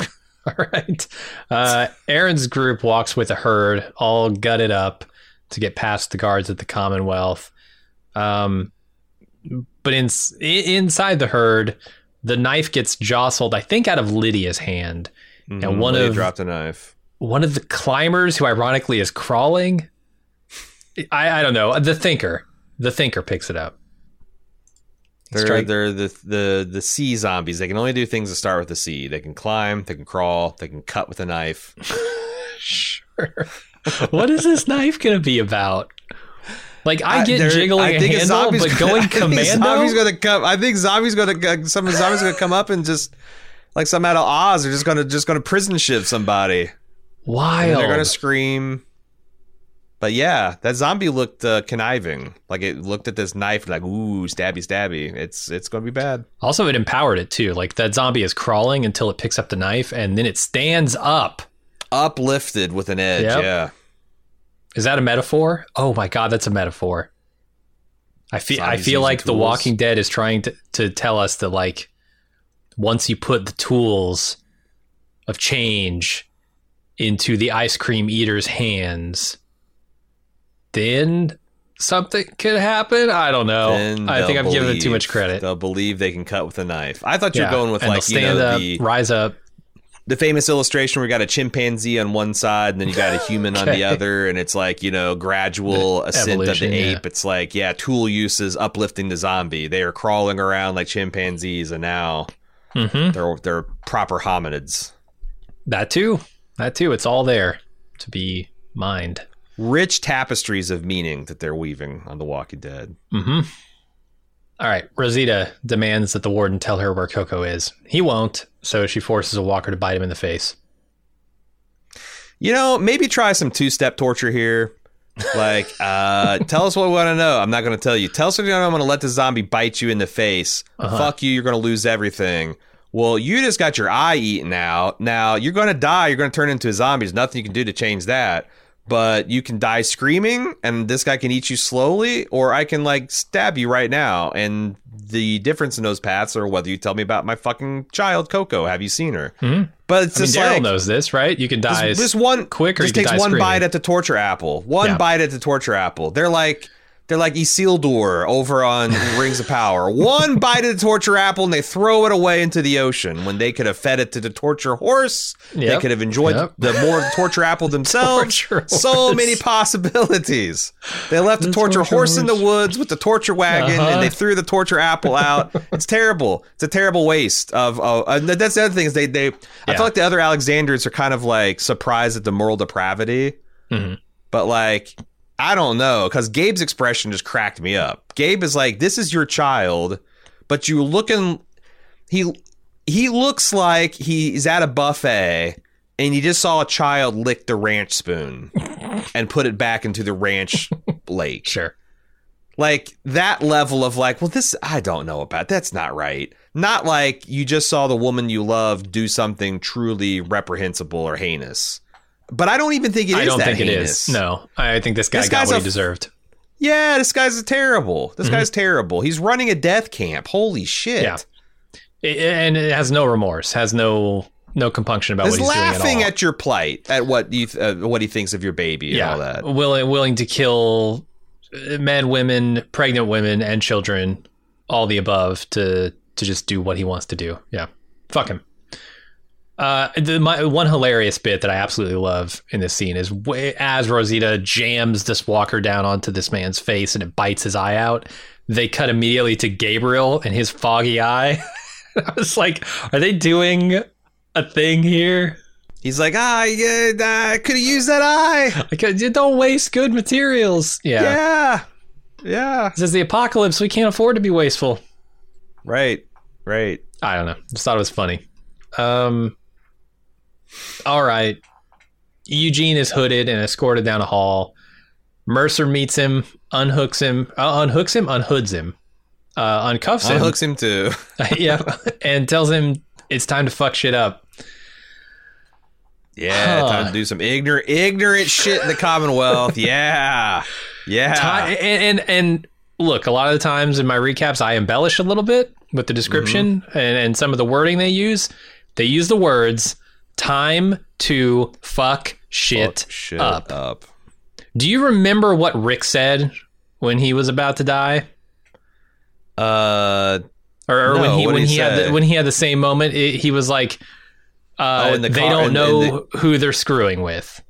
*laughs* All right. Uh, Aaron's group walks with a herd, all gutted up to get past the guards at the Commonwealth. Um, but in, inside the herd, the knife gets jostled, I think, out of Lydia's hand. Mhm. one Lydia of- dropped a knife. One of the climbers, who ironically is crawling, I, I don't know. The thinker, the thinker picks it up. They're strike- they're the the the sea zombies. They can only do things that start with the sea. They can climb, they can crawl, they can cut with a knife. *laughs* Sure. what is this knife going to be about? Like I get they're- jiggling I a think handle, zombies but going *laughs* I think. Zombies gonna come. I think zombies gonna some zombies gonna come up and just like some out of Oz. They're just gonna just gonna prison ship somebody. And Wild. they're gonna scream. But yeah, that zombie looked uh, conniving. Like it looked at this knife like ooh, stabby, stabby. It's it's gonna be bad. also, it empowered it too. Like that zombie is crawling until it picks up the knife, and then it stands up. Uplifted with an edge. Yep. Yeah. Is that a metaphor? Oh my god, that's a metaphor. I feel I feel like The. Walking Dead is trying to, to tell us that like once you put the tools of change into the ice cream eater's hands, then something could happen. I don't know. Then I think I've given it too much credit. They'll believe they can cut with a knife. I thought you were Yeah, going with and like you know stand up, the rise up. the famous illustration where you got a chimpanzee on one side and then you got a *laughs* human on the other, and it's like you know gradual ascent of the yeah. ape. It's like yeah, tool use is uplifting the zombie. They are crawling around like chimpanzees, and now hmm they're they're proper hominids. That too. That too. It's all there to be mined. Rich tapestries of meaning that they're weaving on The Walking Dead. Mm-hmm. All right. Rosita demands that the warden tell her where Coco is. He won't, so she forces a walker to bite him in the face. You know, maybe try some two step torture here. Like, uh, tell us what we want to know. I'm not going to tell you. Tell us what you know. I'm going to let the zombie bite you in the face. Uh-huh. Fuck you. You're going to lose everything. Well, you just got your eye eaten out. Now you're going to die. You're going to turn into a zombie. There's nothing you can do to change that. But you can die screaming, and this guy can eat you slowly, or I can like stab you right now. And the difference in those paths are whether you tell me about my fucking child, Coco. Have you seen her? Hmm? But it's I mean, Daryl like knows this, right? You can die. this, this one quick or just takes one screaming. bite at the torture apple. One Yeah. bite at the torture apple. They're like They're like Isildur over on *laughs* Rings of Power. One bite of the torture apple and they throw it away into the ocean when they could have fed it to the torture horse. They could have enjoyed Yep. the more torture apple *laughs* themselves. Torture so horse. many possibilities. They left the, The torture, torture horse in the woods with the torture wagon Uh-huh. and they threw the torture apple out. *laughs* it's terrible. It's a terrible waste of. of uh, that's the other thing is they they. I feel like the other Alexanders are kind of like surprised at the moral depravity, Mhm. but like I don't know because Gabe's expression just cracked me up. Gabe is like, "This is your child, but you looking he he looks like he's at a buffet." And you just saw a child lick the ranch spoon *laughs* and put it back into the ranch *laughs* lake Sure. like that level of like, well, this I don't know about. That's not right. Not like you just saw the woman you love do something truly reprehensible or heinous. But I don't even think it is I don't that think heinous. it is. No, I think this guy This got what he deserved. Yeah, this guy's terrible. This Mm-hmm. guy's terrible. He's running a death camp. Holy shit. Yeah. It- and it has no remorse, has no no compunction about He's what he's laughing doing at all. at your plight, at what you uh, what he thinks of your baby and yeah, all that. willing willing to kill uh, men, women, pregnant women, and children, all the above to to just do what he wants to do. Yeah, fuck him. Uh, the, my one hilarious bit that I absolutely love in this scene is way, as Rosita jams this walker down onto this man's face and it bites his eye out. They cut immediately to Gabriel and his foggy eye. *laughs* I was like, are they doing a thing here? He's like, ah, yeah, I could have used that eye. Like, uh, don't waste good materials. Yeah. Yeah. Yeah. This is the apocalypse. We can't afford to be wasteful. Right. Right. I don't know. Just thought it was funny. Um. All right. Eugene is hooded and escorted down a hall. Mercer meets him, unhooks him, uh, unhooks him, unhoods him, uh, uncuffs him. Unhooks him too. *laughs* *laughs* yeah, and tells him it's time to fuck shit up. Yeah, Huh. time to do some ignorant, ignorant shit in the Commonwealth. *laughs* Yeah, yeah. Ti- and, and and look, a lot of the times in my recaps, I embellish a little bit with the description Mm-hmm. and, and some of the wording they use. They use the words "time to fuck shit, Fuck shit up." up. Do you remember what Rick said when he was about to die, Uh, or, or No, when he when he he had the, when he had the same moment? It, he was like, uh, Oh, the "They car- don't in- know in who they're screwing with."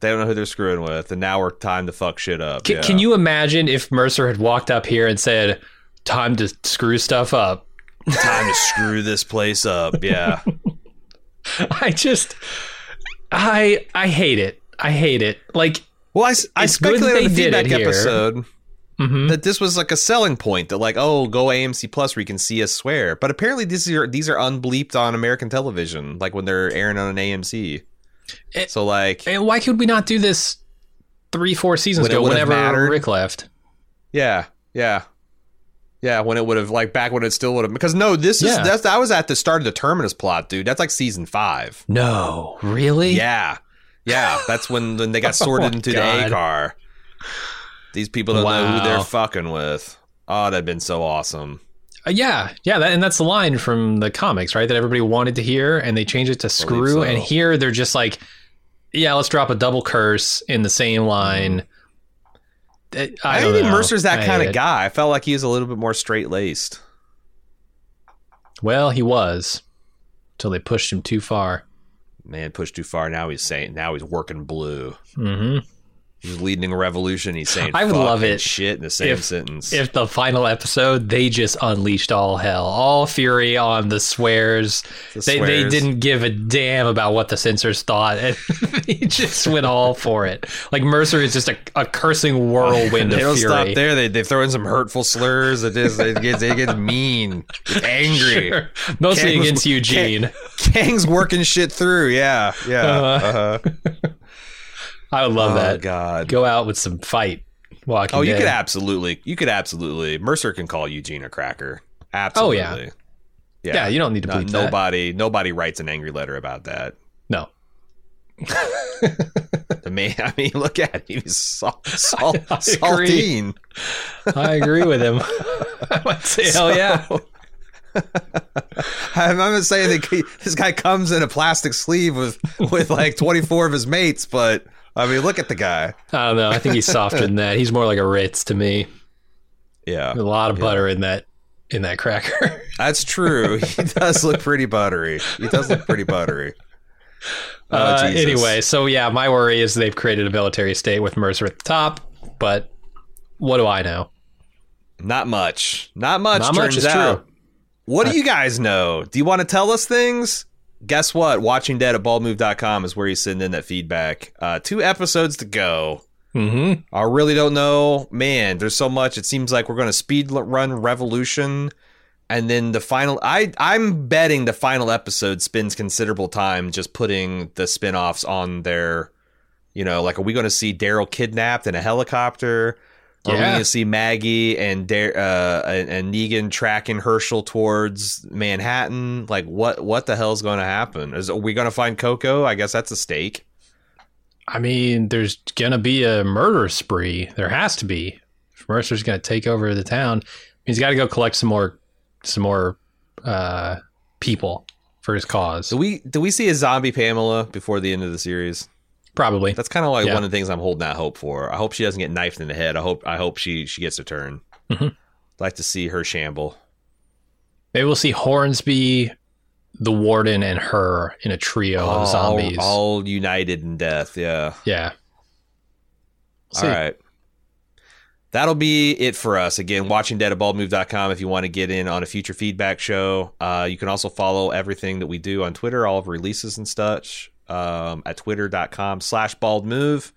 they don't know who they're screwing with, and now we're time to fuck shit up. Can, yeah. can you imagine if Mercer had walked up here and said, "Time to screw stuff up"? time to screw this place up? Yeah. *laughs* *laughs* I just, I I hate it. I hate it. Like, Well, I, good speculated on the feedback episode mhm. that this was like a selling point that like, oh, go AMC Plus where you can see us swear. But apparently, these are these are unbleeped on American television, like when they're airing on an AMC. It- so like, and why could we not do this three, four seasons When ago? Whenever. Rick left. Yeah, yeah, yeah. When it would have like back when it still would have because no, this is Yeah. that's that was at the start of the terminus plot, dude. That's like season five. No, really? Yeah, yeah. That's when when they got *laughs* sorted Oh, into God. the A car. These people don't know who they're fucking with. Oh, that'd been so awesome. Uh, yeah, yeah. That, and that's the line from the comics, right? That everybody wanted to hear, and they changed it to screw. so. And here they're just like, yeah, let's drop a double curse in the same line. Uh, I, I, don't think know. Mercer's that I kind of it. guy. I felt like he was a little bit more straight laced. Well, he was until they pushed him too far. Man, pushed too far. Now he's saying. Now he's working blue. hmm He's leading a revolution. He's saying. I would love it Shit in the same if- sentence. If the final episode, they just unleashed all hell, all fury on the swears. The they, they didn't give a damn about what the censors thought, and *laughs* they just went all for it. Like Mercer is just a, a cursing whirlwind they of don't fury. stop there. They they throw in some hurtful slurs. It just it gets it gets mean, It's angry. Sure. Mostly Kang's- against Eugene. Kang's working shit through. Yeah, yeah. Uh-huh. Uh-huh. I would love oh that. God. Go out with some fight. Walking Oh, you Dead. could absolutely, you could absolutely. Mercer can call Eugene a cracker. Absolutely. Oh, yeah. Yeah, yeah you don't need to bleep nobody, nobody writes an angry letter about that. No. *laughs* The man, I mean, look at him. He's sal- sal- *laughs* I agree. saltine. I agree with him. I would say, hell yeah. *laughs* I'm not saying that he- this guy comes in a plastic sleeve with with like 24 of his mates, but I mean, look at the guy. I don't know. I think he's softer than that. He's more like a Ritz to me. Yeah, A lot of Yeah. butter in that in that cracker. *laughs* that's true. he does look pretty buttery. He does look pretty buttery. Oh, uh, anyway, so yeah, my worry is they've created a military state with Mercer at the top, but what do I know? not much. Not much. Not much turns is out. true. What do you guys know? Do you want to tell us things? Guess what? Watching Dead at baldmove.com is where you send in that feedback. Uh, two episodes to go. Mm-hmm. I really don't know. Man, there's so much. It seems like we're going to speed run Revolution. And then the final I I'm betting the final episode spends considerable time just putting the spin-offs on their you know, like are we going to see Daryl kidnapped in a helicopter? Are we going to see Maggie and Dar- uh and, Negan tracking Hershel towards Manhattan? Like what what the hell's going to happen? Is are we going to find Coco? I guess that's a stake. I mean, there's gonna be a murder spree. There has to be. If Mercer's gonna take over the town, he's got to go collect some more, some more uh, people for his cause. Do we do we see a zombie Pamela before the end of the series? Probably. That's kind of like Yeah. one of the things I'm holding out hope for. I hope she doesn't get knifed in the head. I hope I hope she she gets a turn. Mhm. like to see her shamble. Maybe we'll see Hornsby, the warden, and her in a trio all, of zombies. all united in death. Yeah. yeah. We'll All right. That'll be it for us. Again, watching dead at baldmove.com if you want to get in on a future feedback show. Uh, you can also follow everything that we do on Twitter, all of releases and such, um, at twitter.com slash baldmove.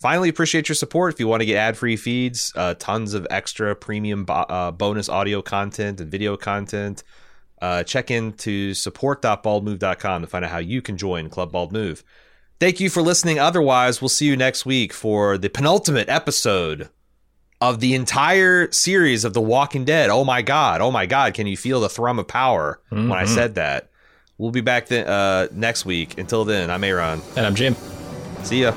Finally, appreciate your support. If you want to get ad free feeds, uh, tons of extra premium bo- uh, bonus audio content and video content, uh, check in to support.baldmove.com to find out how you can join Club Bald Move. Thank you for listening. Otherwise, we'll see you next week for the penultimate episode of the entire series of The Walking Dead. Oh my God. Oh my God. Can you feel the thrum of power when I Mhm. said that? We'll be back then, uh, next week. Until then, I'm Aaron. And I'm Jim. See ya.